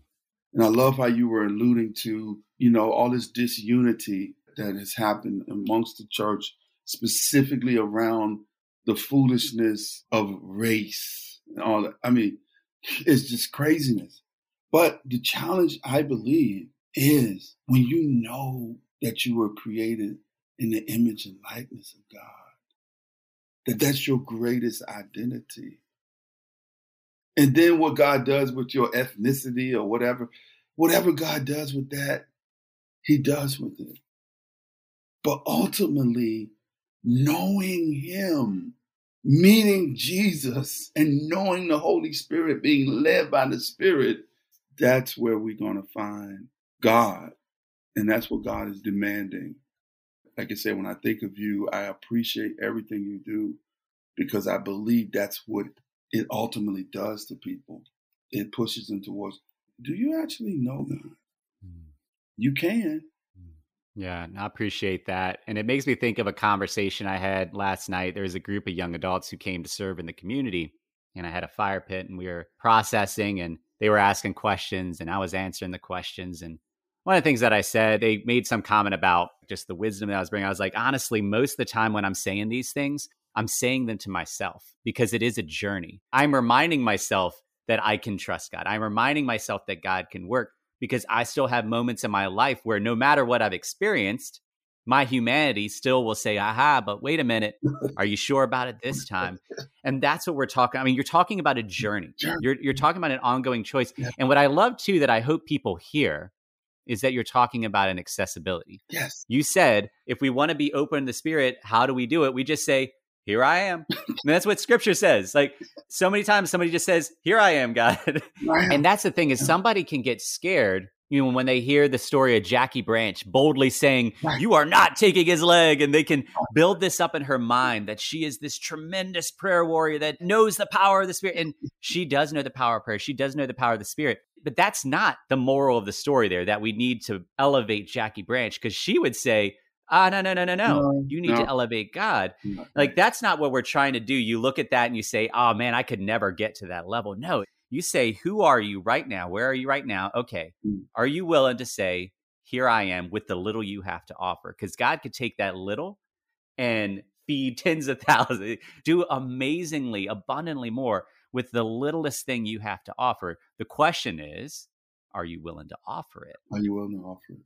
And I love how you were alluding to, you know, all this disunity that has happened amongst the church, specifically around the foolishness of race and all that. I mean, it's just craziness. But the challenge, I believe, is when you know that you were created in the image and likeness of God, that that's your greatest identity. And then what God does with your ethnicity or whatever, whatever God does with that, He does with it. But ultimately, knowing Him, meeting Jesus, and knowing the Holy Spirit, being led by the Spirit, that's where we're going to find God. And that's what God is demanding. Like I said, when I think of you, I appreciate everything you do because I believe that's what it ultimately does to people. It pushes them towards, do you actually know God? Mm. You can.
Yeah, I appreciate that. And it makes me think of a conversation I had last night. There was a group of young adults who came to serve in the community, and I had a fire pit, and we were processing, and they were asking questions, and I was answering the questions. And one of the things that I said, they made some comment about just the wisdom that I was bringing. I was like, honestly, most of the time when I'm saying these things, I'm saying them to myself because it is a journey. I'm reminding myself that I can trust God. I'm reminding myself that God can work because I still have moments in my life where no matter what I've experienced, my humanity still will say, aha, but wait a minute. Are you sure about it this time? And that's what we're talking. I mean, you're talking about a journey. You're, you're talking about an ongoing choice. And what I love too that I hope people hear is that you're talking about an accessibility.
Yes.
You said, if we want to be open to the spirit, how do we do it? We just say, here I am. And that's what scripture says. Like so many times somebody just says, Here I am, God. (laughs) and that's the thing is somebody can get scared, you know, when they hear the story of Jackie Branch boldly saying, You are not taking his leg. And they can build this up in her mind that she is this tremendous prayer warrior that knows the power of the spirit. And she does know the power of prayer. She does know the power of the spirit. But that's not the moral of the story there that we need to elevate Jackie Branch because she would say, ah, no, no, no, no, no. You need no. to elevate God. No. Like that's not what we're trying to do. You look at that and you say, oh man, I could never get to that level. No, you say, who are you right now? Where are you right now? Okay. Mm. Are you willing to say, here I am with the little you have to offer? Because God could take that little and feed (laughs) tens of thousands, do amazingly, abundantly more with the littlest thing you have to offer. The question is, are you willing to offer it?
Are you willing to offer it?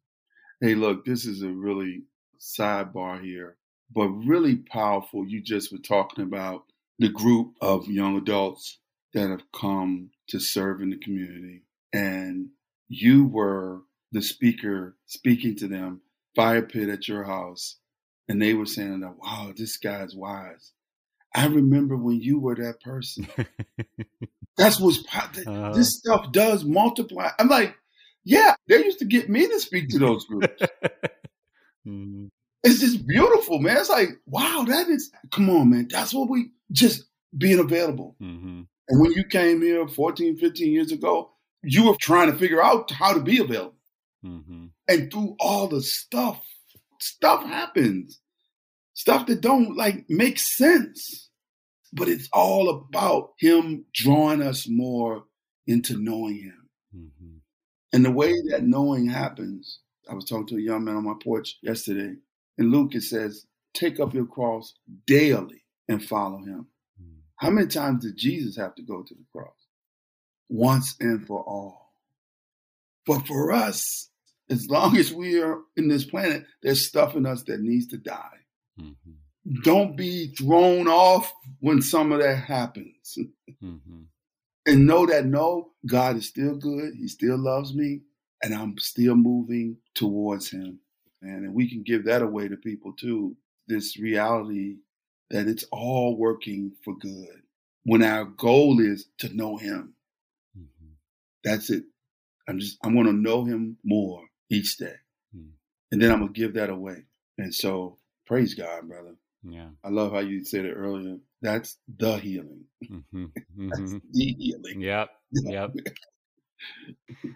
Hey, look, this is a really sidebar here, but really powerful. You just were talking about the group of young adults that have come to serve in the community, and you were the speaker speaking to them, fire pit at your house, and they were saying that, wow, this guy's wise. I remember when you were that person. (laughs) That's what's uh, this stuff does multiply. I'm like, yeah, they used to get me to speak to those groups. (laughs) mm-hmm. It's just beautiful, man. It's like, wow, that is come on, man. That's what we just being available. Mm-hmm. And when you came here 14, 15 years ago, you were trying to figure out how to be available. Mm-hmm. And through all the stuff, stuff happens. Stuff that don't like make sense. But it's all about him drawing us more into knowing him. Mm-hmm. And the way that knowing happens, I was talking to a young man on my porch yesterday, and Luke it says, take up your cross daily and follow him. Mm-hmm. How many times did Jesus have to go to the cross? Once and for all. But for us, as long as we are in this planet, there's stuff in us that needs to die. Mm-hmm. Don't be thrown off when some of that happens. Mm-hmm. And know that no, God is still good. He still loves me. And I'm still moving towards Him. And we can give that away to people too. This reality that it's all working for good. When our goal is to know Him, mm-hmm. that's it. I'm just, I'm going to know Him more each day. Mm. And then I'm going to give that away. And so praise God, brother. Yeah. I love how you said it earlier. That's the healing. Mm-hmm. (laughs) That's
mm-hmm. the healing. Yep. Yep. (laughs)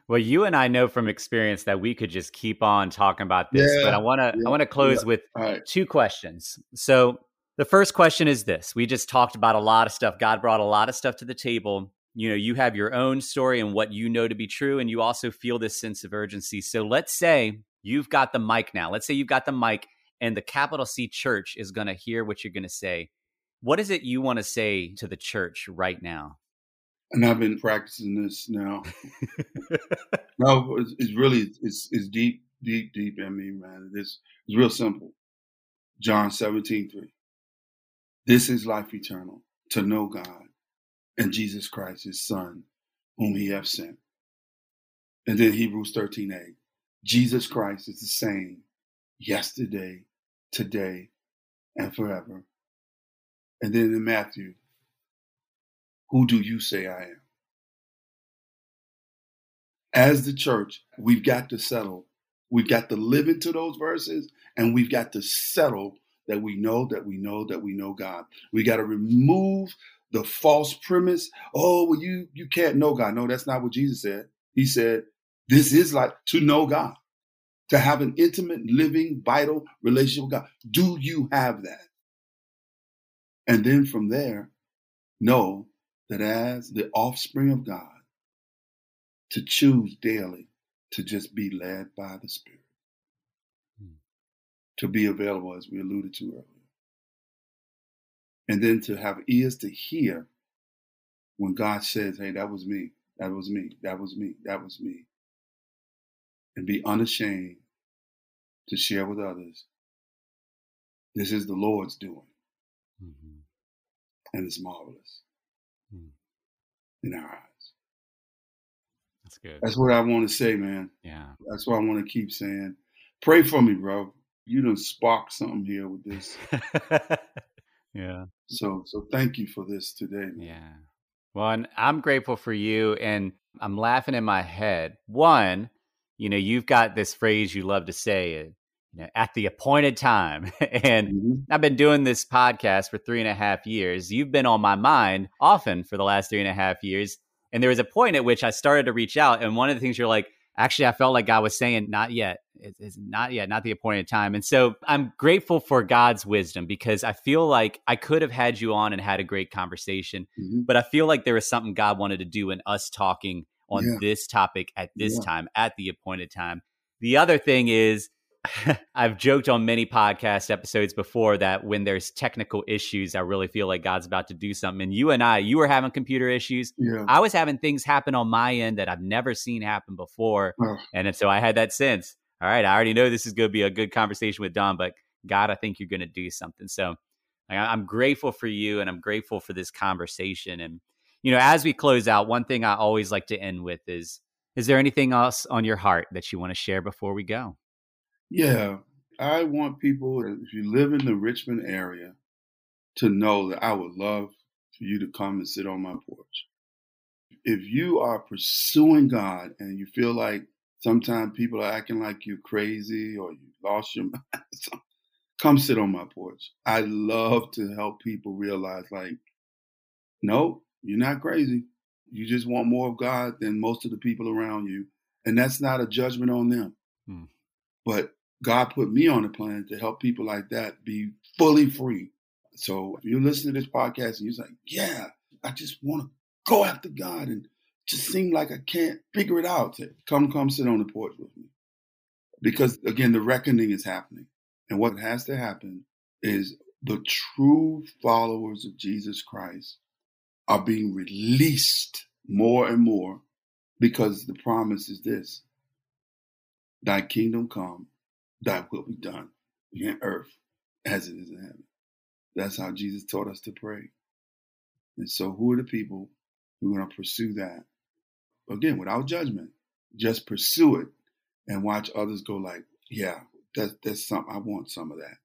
well, you and I know from experience that we could just keep on talking about this, yeah, but I want to yeah, I want to close yeah. with right. two questions. So, the first question is this. We just talked about a lot of stuff. God brought a lot of stuff to the table you know you have your own story and what you know to be true and you also feel this sense of urgency so let's say you've got the mic now let's say you've got the mic and the capital c church is going to hear what you're going to say what is it you want to say to the church right now
and i've been practicing this now (laughs) no it's, it's, really it's, it's deep deep deep in me man it's, it's real simple john 17 3 this is life eternal to know god and Jesus Christ, his son, whom he hath sent. And then Hebrews 13 8. Jesus Christ is the same yesterday, today, and forever. And then in Matthew, who do you say I am? As the church, we've got to settle. We've got to live into those verses and we've got to settle that we know that we know that we know God. We got to remove the false premise, oh, well, you you can't know God. No, that's not what Jesus said. He said, this is like to know God, to have an intimate, living, vital relationship with God. Do you have that? And then from there, know that as the offspring of God, to choose daily to just be led by the Spirit, hmm. to be available, as we alluded to earlier and then to have ears to hear when God says, Hey, that was me, that was me, that was me, that was me. And be unashamed to share with others. This is the Lord's doing. Mm-hmm. And it's marvelous. In our eyes.
That's good.
That's what I want to say, man.
Yeah.
That's what I want to keep saying. Pray for me, bro. You done spark something here with this. (laughs)
Yeah.
So so thank you for this today.
Man. Yeah. Well, and I'm grateful for you and I'm laughing in my head. One, you know, you've got this phrase you love to say, uh, you know, at the appointed time. (laughs) and mm-hmm. I've been doing this podcast for three and a half years. You've been on my mind often for the last three and a half years. And there was a point at which I started to reach out. And one of the things you're like, actually, I felt like God was saying, not yet. It's not yet, not the appointed time. And so I'm grateful for God's wisdom because I feel like I could have had you on and had a great conversation, mm-hmm. but I feel like there was something God wanted to do in us talking on yeah. this topic at this yeah. time, at the appointed time. The other thing is, (laughs) I've joked on many podcast episodes before that when there's technical issues, I really feel like God's about to do something. And you and I, you were having computer issues.
Yeah.
I was having things happen on my end that I've never seen happen before.
Oh,
And so I had that sense. All right, I already know this is going to be a good conversation with Don, but God, I think you're going to do something. So I'm grateful for you and I'm grateful for this conversation. And, you know, as we close out, one thing I always like to end with is Is there anything else on your heart that you want to share before we go?
Yeah, I want people, if you live in the Richmond area, to know that I would love for you to come and sit on my porch. If you are pursuing God and you feel like sometimes people are acting like you're crazy or you lost your (laughs) mind, come sit on my porch. I love to help people realize, like, no, you're not crazy. You just want more of God than most of the people around you. And that's not a judgment on them.
Hmm.
But God put me on the planet to help people like that be fully free. So if you listen to this podcast and you're like, yeah, I just want to go after God and just seem like I can't figure it out, come, come sit on the porch with me. Because again, the reckoning is happening. And what has to happen is the true followers of Jesus Christ are being released more and more because the promise is this Thy kingdom come, thy will be done in earth as it is in heaven. That's how Jesus taught us to pray. And so, who are the people who are going to pursue that? Again, without judgment, just pursue it and watch others go like, yeah, that's that's something I want some of that.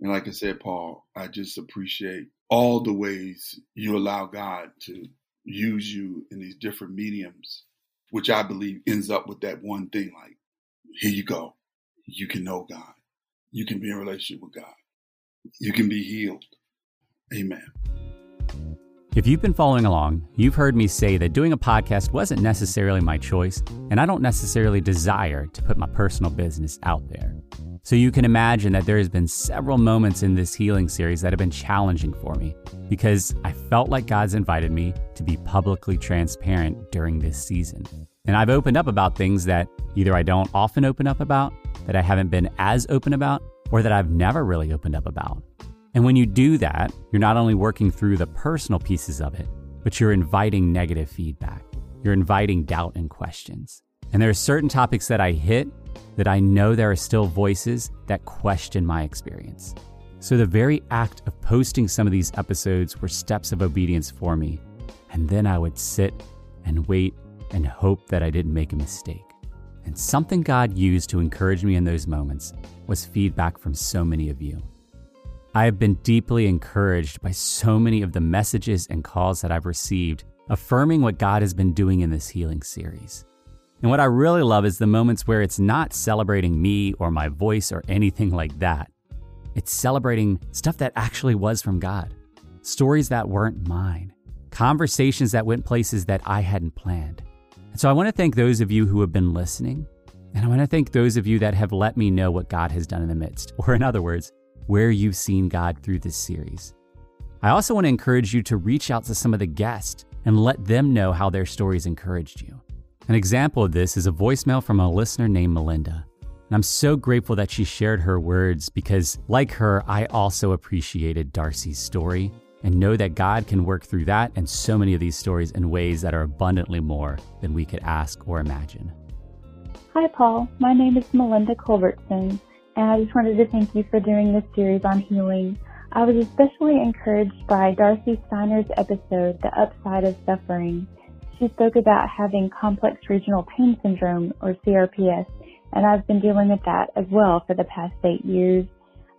And like I said, Paul, I just appreciate all the ways you allow God to use you in these different mediums, which I believe ends up with that one thing like, here you go. You can know God. You can be in relationship with God. You can be healed. Amen.
If you've been following along, you've heard me say that doing a podcast wasn't necessarily my choice, and I don't necessarily desire to put my personal business out there. So you can imagine that there has been several moments in this healing series that have been challenging for me because I felt like God's invited me to be publicly transparent during this season. And I've opened up about things that either I don't often open up about, that I haven't been as open about, or that I've never really opened up about. And when you do that, you're not only working through the personal pieces of it, but you're inviting negative feedback. You're inviting doubt and questions. And there are certain topics that I hit that I know there are still voices that question my experience. So the very act of posting some of these episodes were steps of obedience for me. And then I would sit and wait and hope that I didn't make a mistake. And something God used to encourage me in those moments was feedback from so many of you. I have been deeply encouraged by so many of the messages and calls that I've received affirming what God has been doing in this healing series. And what I really love is the moments where it's not celebrating me or my voice or anything like that. It's celebrating stuff that actually was from God, stories that weren't mine, conversations that went places that I hadn't planned. And so I want to thank those of you who have been listening, and I want to thank those of you that have let me know what God has done in the midst, or in other words, where you've seen God through this series. I also want to encourage you to reach out to some of the guests and let them know how their stories encouraged you. An example of this is a voicemail from a listener named Melinda. And I'm so grateful that she shared her words because, like her, I also appreciated Darcy's story and know that God can work through that and so many of these stories in ways that are abundantly more than we could ask or imagine.
Hi, Paul. My name is Melinda Culbertson, and I just wanted to thank you for doing this series on healing. I was especially encouraged by Darcy Steiner's episode, The Upside of Suffering. She spoke about having complex regional pain syndrome, or CRPS, and I've been dealing with that as well for the past eight years.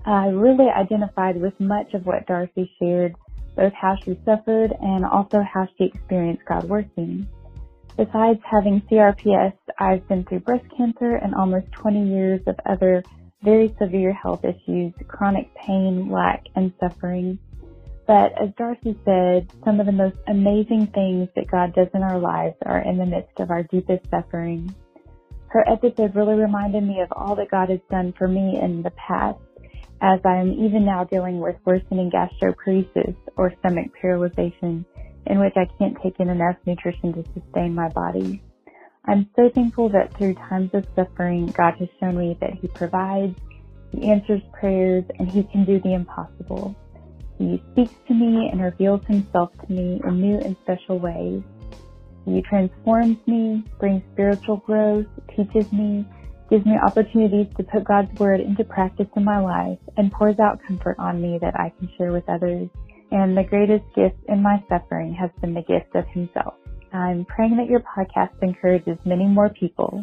I really identified with much of what Darcy shared, both how she suffered and also how she experienced God working. Besides having CRPS, I've been through breast cancer and almost 20 years of other very severe health issues, chronic pain, lack, and suffering. But as Darcy said, some of the most amazing things that God does in our lives are in the midst of our deepest suffering. Her episode really reminded me of all that God has done for me in the past, as I am even now dealing with worsening gastroparesis or stomach paralyzation, in which I can't take in enough nutrition to sustain my body. I'm so thankful that through times of suffering, God has shown me that He provides, He answers prayers, and He can do the impossible. He speaks to me and reveals Himself to me in new and special ways. He transforms me, brings spiritual growth, teaches me, gives me opportunities to put God's Word into practice in my life, and pours out comfort on me that I can share with others. And the greatest gift in my suffering has been the gift of Himself. I'm praying that your podcast encourages many more people.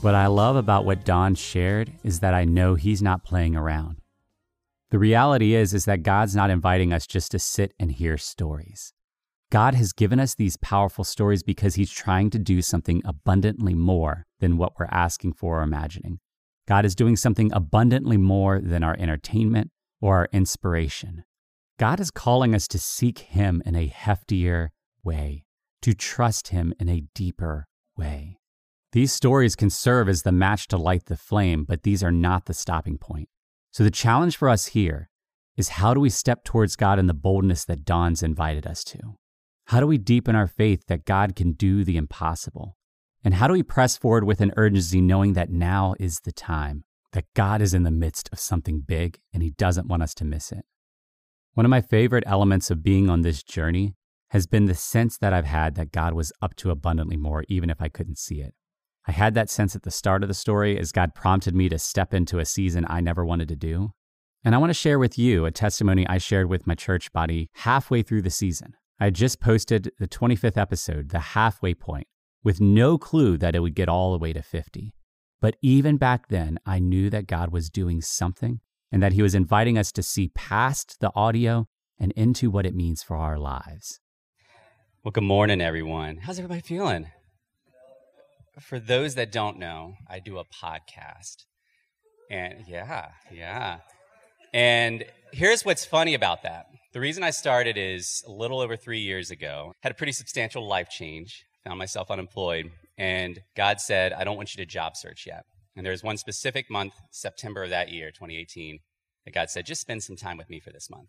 What I love about what Don shared is that I know he's not playing around. The reality is is that God's not inviting us just to sit and hear stories. God has given us these powerful stories because he's trying to do something abundantly more than what we're asking for or imagining. God is doing something abundantly more than our entertainment or our inspiration. God is calling us to seek him in a heftier way, to trust him in a deeper way. These stories can serve as the match to light the flame, but these are not the stopping point. So the challenge for us here is how do we step towards God in the boldness that Don's invited us to? How do we deepen our faith that God can do the impossible? And how do we press forward with an urgency knowing that now is the time, that God is in the midst of something big and he doesn't want us to miss it? One of my favorite elements of being on this journey has been the sense that I've had that God was up to abundantly more, even if I couldn't see it. I had that sense at the start of the story as God prompted me to step into a season I never wanted to do. And I want to share with you a testimony I shared with my church body halfway through the season. I had just posted the 25th episode, the halfway point, with no clue that it would get all the way to 50. But even back then, I knew that God was doing something and that He was inviting us to see past the audio and into what it means for our lives. Well, good morning, everyone. How's everybody feeling? For those that don't know, I do a podcast. And yeah, yeah. And here's what's funny about that. The reason I started is a little over three years ago, had a pretty substantial life change, found myself unemployed, and God said, I don't want you to job search yet. And there was one specific month, September of that year, 2018, that God said, just spend some time with me for this month.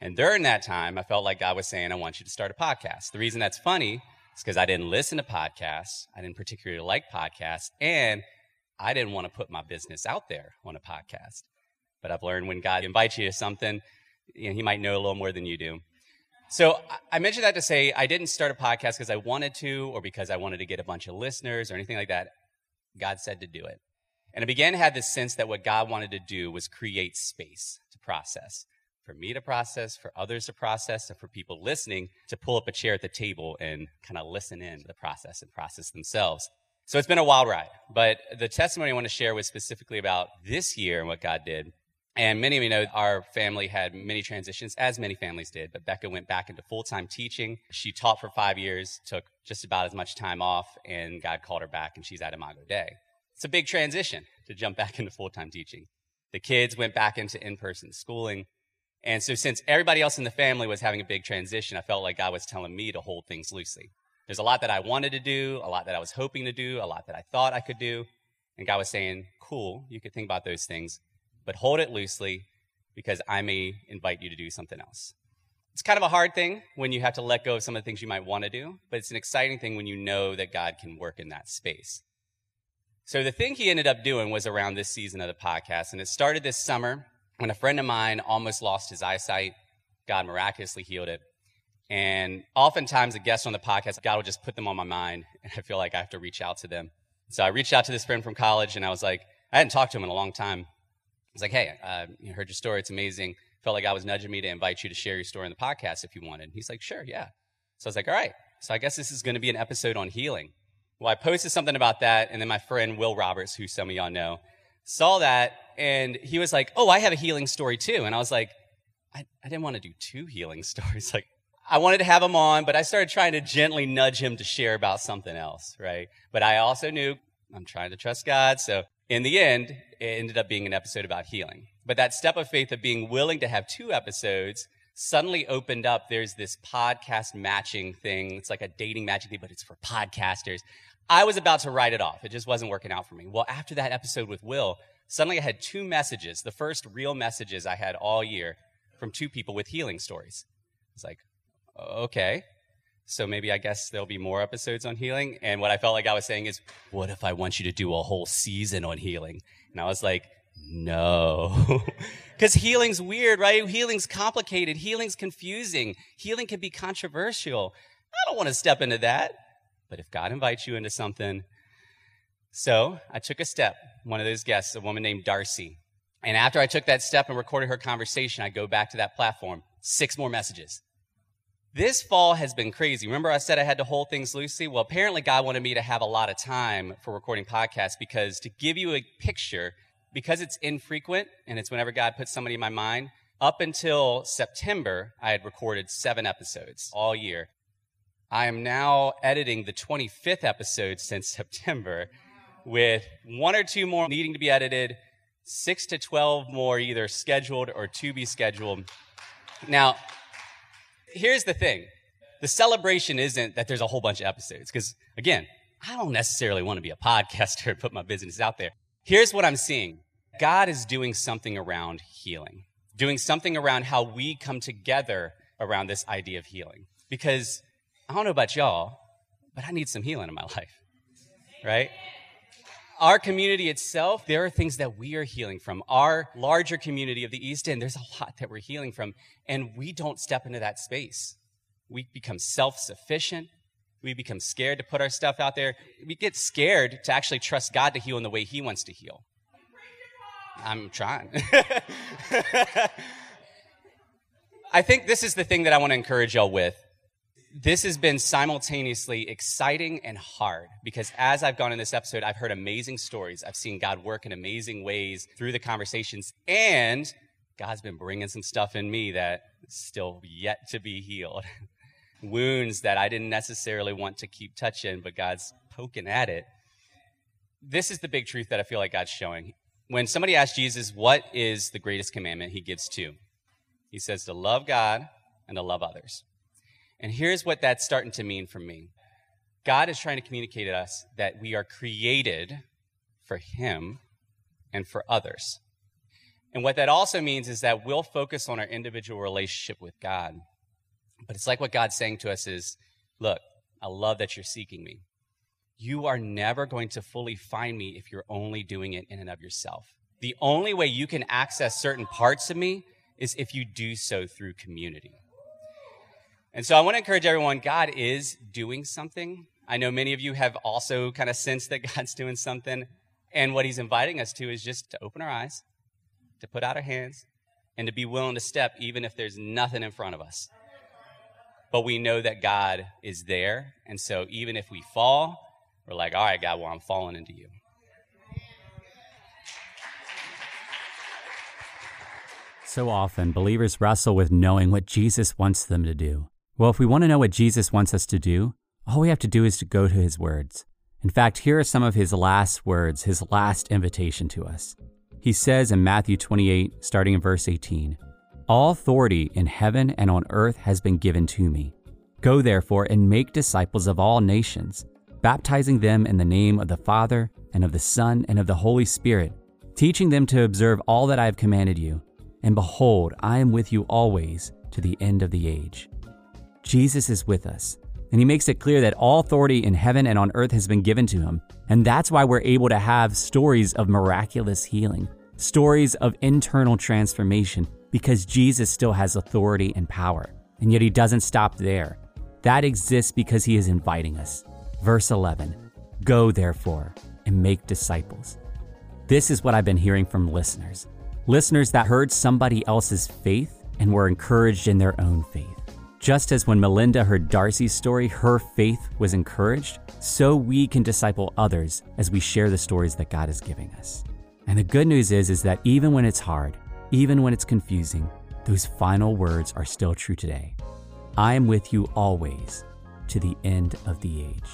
And during that time, I felt like God was saying, I want you to start a podcast. The reason that's funny it's because I didn't listen to podcasts. I didn't particularly like podcasts. And I didn't want to put my business out there on a podcast. But I've learned when God invites you to something, you know, He might know a little more than you do. So I mentioned that to say I didn't start a podcast because I wanted to or because I wanted to get a bunch of listeners or anything like that. God said to do it. And I began to have this sense that what God wanted to do was create space to process for me to process, for others to process, and for people listening to pull up a chair at the table and kind of listen in to the process and process themselves. So it's been a wild ride, but the testimony I want to share was specifically about this year and what God did. And many of you know our family had many transitions, as many families did, but Becca went back into full time teaching. She taught for five years, took just about as much time off, and God called her back, and she's at Imago Dei. It's a big transition to jump back into full time teaching. The kids went back into in person schooling. And so since everybody else in the family was having a big transition, I felt like God was telling me to hold things loosely. There's a lot that I wanted to do, a lot that I was hoping to do, a lot that I thought I could do. And God was saying, cool, you could think about those things, but hold it loosely because I may invite you to do something else. It's kind of a hard thing when you have to let go of some of the things you might want to do, but it's an exciting thing when you know that God can work in that space. So the thing he ended up doing was around this season of the podcast, and it started this summer when a friend of mine almost lost his eyesight, God miraculously healed it. And oftentimes, a guest on the podcast, God will just put them on my mind, (laughs) and I feel like I have to reach out to them. So I reached out to this friend from college, and I was like, I hadn't talked to him in a long time. I was like, hey, uh, you heard your story. It's amazing. Felt like I was nudging me to invite you to share your story in the podcast if you wanted. He's like, sure, yeah. So I was like, all right. So I guess this is going to be an episode on healing. Well, I posted something about that, and then my friend Will Roberts, who some of y'all know, saw that and he was like, Oh, I have a healing story too. And I was like, I, I didn't want to do two healing (laughs) stories. Like, I wanted to have him on, but I started trying to gently nudge him to share about something else, right? But I also knew I'm trying to trust God. So in the end, it ended up being an episode about healing. But that step of faith of being willing to have two episodes suddenly opened up. There's this podcast matching thing. It's like a dating matching thing, but it's for podcasters. I was about to write it off. It just wasn't working out for me. Well, after that episode with Will, suddenly I had two messages, the first real messages I had all year from two people with healing stories. It's like, okay. So maybe I guess there'll be more episodes on healing. And what I felt like I was saying is, what if I want you to do a whole season on healing? And I was like, no. (laughs) Because healing's weird, right? Healing's complicated. Healing's confusing. Healing can be controversial. I don't want to step into that. But if God invites you into something, so I took a step. One of those guests, a woman named Darcy. And after I took that step and recorded her conversation, I go back to that platform. Six more messages. This fall has been crazy. Remember, I said I had to hold things loosely? Well, apparently, God wanted me to have a lot of time for recording podcasts because to give you a picture, because it's infrequent and it's whenever God puts somebody in my mind, up until September, I had recorded seven episodes all year. I am now editing the 25th episode since September with one or two more needing to be edited, six to 12 more either scheduled or to be scheduled. Now, here's the thing the celebration isn't that there's a whole bunch of episodes, because again, I don't necessarily want to be a podcaster and put my business out there. Here's what I'm seeing God is doing something around healing, doing something around how we come together around this idea of healing. Because I don't know about y'all, but I need some healing in my (laughs) life, right? Our community itself, there are things that we are healing from. Our larger community of the East End, there's a lot that we're healing from, and we don't step into that space. We become self sufficient. We become scared to put our stuff out there. We get scared to actually trust God to heal in the way He wants to heal. I'm trying. (laughs) I think this is the thing that I want to encourage y'all with this has been simultaneously exciting and hard because as I've gone in this episode, I've heard amazing stories. I've seen God work in amazing ways through the conversations, and God's been bringing some stuff in me that still yet to be healed. (laughs) Wounds that I didn't necessarily want to keep touching, but God's poking at it. This is the big truth that I feel like God's showing. When somebody asks Jesus, what is the greatest commandment? He gives two. He says to love God and to love others. And here's what that's starting to mean for me God is trying to communicate to us that we are created for Him and for others. And what that also means is that we'll focus on our individual relationship with God. But it's like what God's saying to us is look, I love that you're seeking me. You are never going to fully find me if you're only doing it in and of yourself. The only way you can access certain parts of me is if you do so through community. And so I want to encourage everyone God is doing something. I know many of you have also kind of sensed that (laughs) God's doing something. And what he's inviting us to is just to open our eyes, to put out our hands, and to be willing to step even if there's nothing in front of us. But we know that God is there. And so even if we fall, we're like, all right, God, well, I'm falling into you.
So often, believers wrestle with knowing what Jesus wants them to do. Well, if we want to know what Jesus wants us to do, all we have to do is to go to his words. In fact, here are some of his last words, his last invitation to us. He says in Matthew 28, starting in verse 18, All authority in heaven and on earth has been given to me. Go therefore and make disciples of all nations, baptizing them in the name of the Father and of the Son and of the Holy Spirit, teaching them to observe all that I have commanded you. And behold, I am with you always to the end of the age. Jesus is with us. And he makes it clear that all authority in heaven and on earth has been given to him. And that's why we're able to have stories of miraculous healing, stories of internal transformation, because Jesus still has authority and power. And yet he doesn't stop there. That exists because he is inviting us. Verse 11 Go therefore and make disciples. This is what I've been hearing from listeners. Listeners that heard somebody else's faith and were encouraged in their own faith. Just as when Melinda heard Darcy's story, her faith was encouraged, so we can disciple others as we share the stories that God is giving us. And the good news is is that even when it's hard, even when it's confusing, those final words are still true today. I am with you always to the end of the age.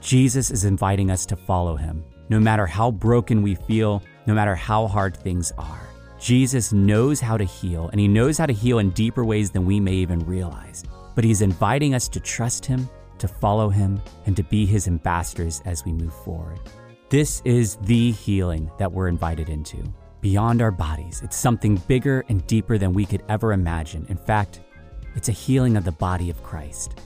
Jesus is inviting us to follow him, no matter how broken we feel, no matter how hard things are.
Jesus knows how to heal, and he knows how to heal in deeper ways than we may even realize. But he's inviting us to trust him, to follow him, and to be his ambassadors as we move forward. This is the healing that we're invited into. Beyond our bodies, it's something bigger and deeper than we could ever imagine. In fact, it's a healing of the body of Christ.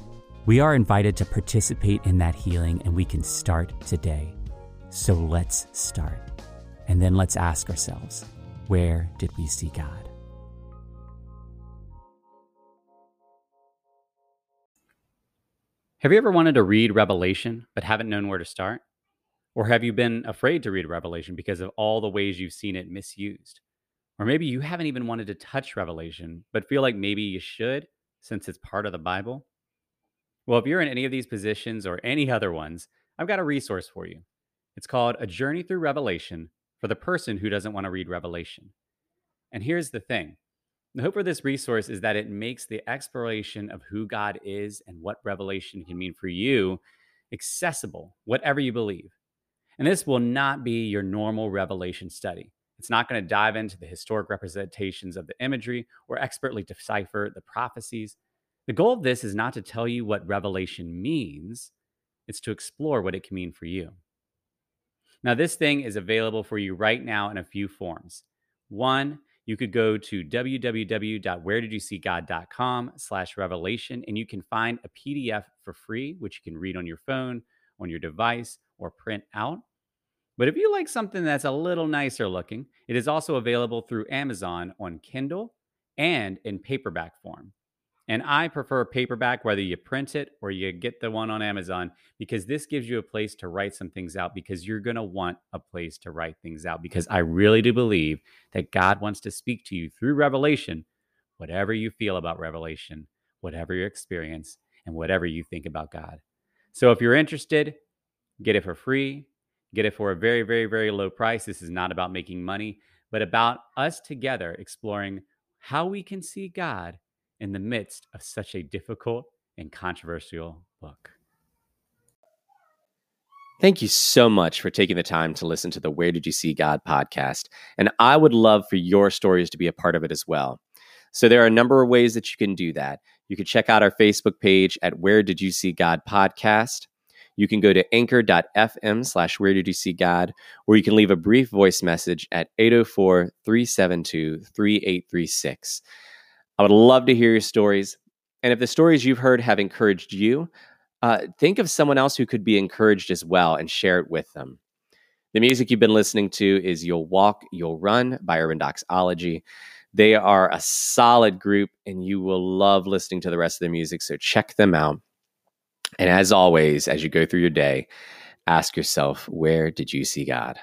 We are invited to participate in that healing, and we can start today. So let's start. And then let's ask ourselves where did we see God?
Have you ever wanted to read Revelation but haven't known where to start? Or have you been afraid to read Revelation because of all the ways you've seen it misused? Or maybe you haven't even wanted to touch Revelation but feel like maybe you should since it's part of the Bible? Well, if you're in any of these positions or any other ones, I've got a resource for you. It's called A Journey Through Revelation for the person who doesn't want to read Revelation. And here's the thing the hope for this resource is that it makes the exploration of who God is and what revelation can mean for you accessible, whatever you believe. And this will not be your normal revelation study. It's not going to dive into the historic representations of the imagery or expertly decipher the prophecies. The goal of this is not to tell you what revelation means, it's to explore what it can mean for you. Now, this thing is available for you right now in a few forms. One, you could go to www.wheredidyouseegod.com slash revelation and you can find a PDF for free, which you can read on your phone, on your device, or print out. But if you like something that's a little nicer looking, it is also available through Amazon on Kindle and in paperback form. And I prefer paperback, whether you print it or you get the one on Amazon, because this gives you a place to write some things out because you're going to want a place to write things out. Because I really do believe that God wants to speak to you through revelation, whatever you feel about revelation, whatever your experience, and whatever you think about God. So if you're interested, get it for free, get it for a very, very, very low price. This is not about making money, but about us together exploring how we can see God in the midst of such a difficult and controversial book.
Thank you so much for taking the time to listen to the Where Did You See God podcast. And I would love for your stories to be a part of it as well. So there are a number of ways that you can do that. You can check out our Facebook page at Where Did You See God podcast. You can go to anchor.fm slash Where Did You See God, or you can leave a brief voice message at 804 372 3836. I would love to hear your stories. And if the stories you've heard have encouraged you, uh, think of someone else who could be encouraged as well and share it with them. The music you've been listening to is You'll Walk, You'll Run by Urban Doxology. They are a solid group, and you will love listening to the rest of their music. So check them out. And as always, as you go through your day, ask yourself, where did you see God?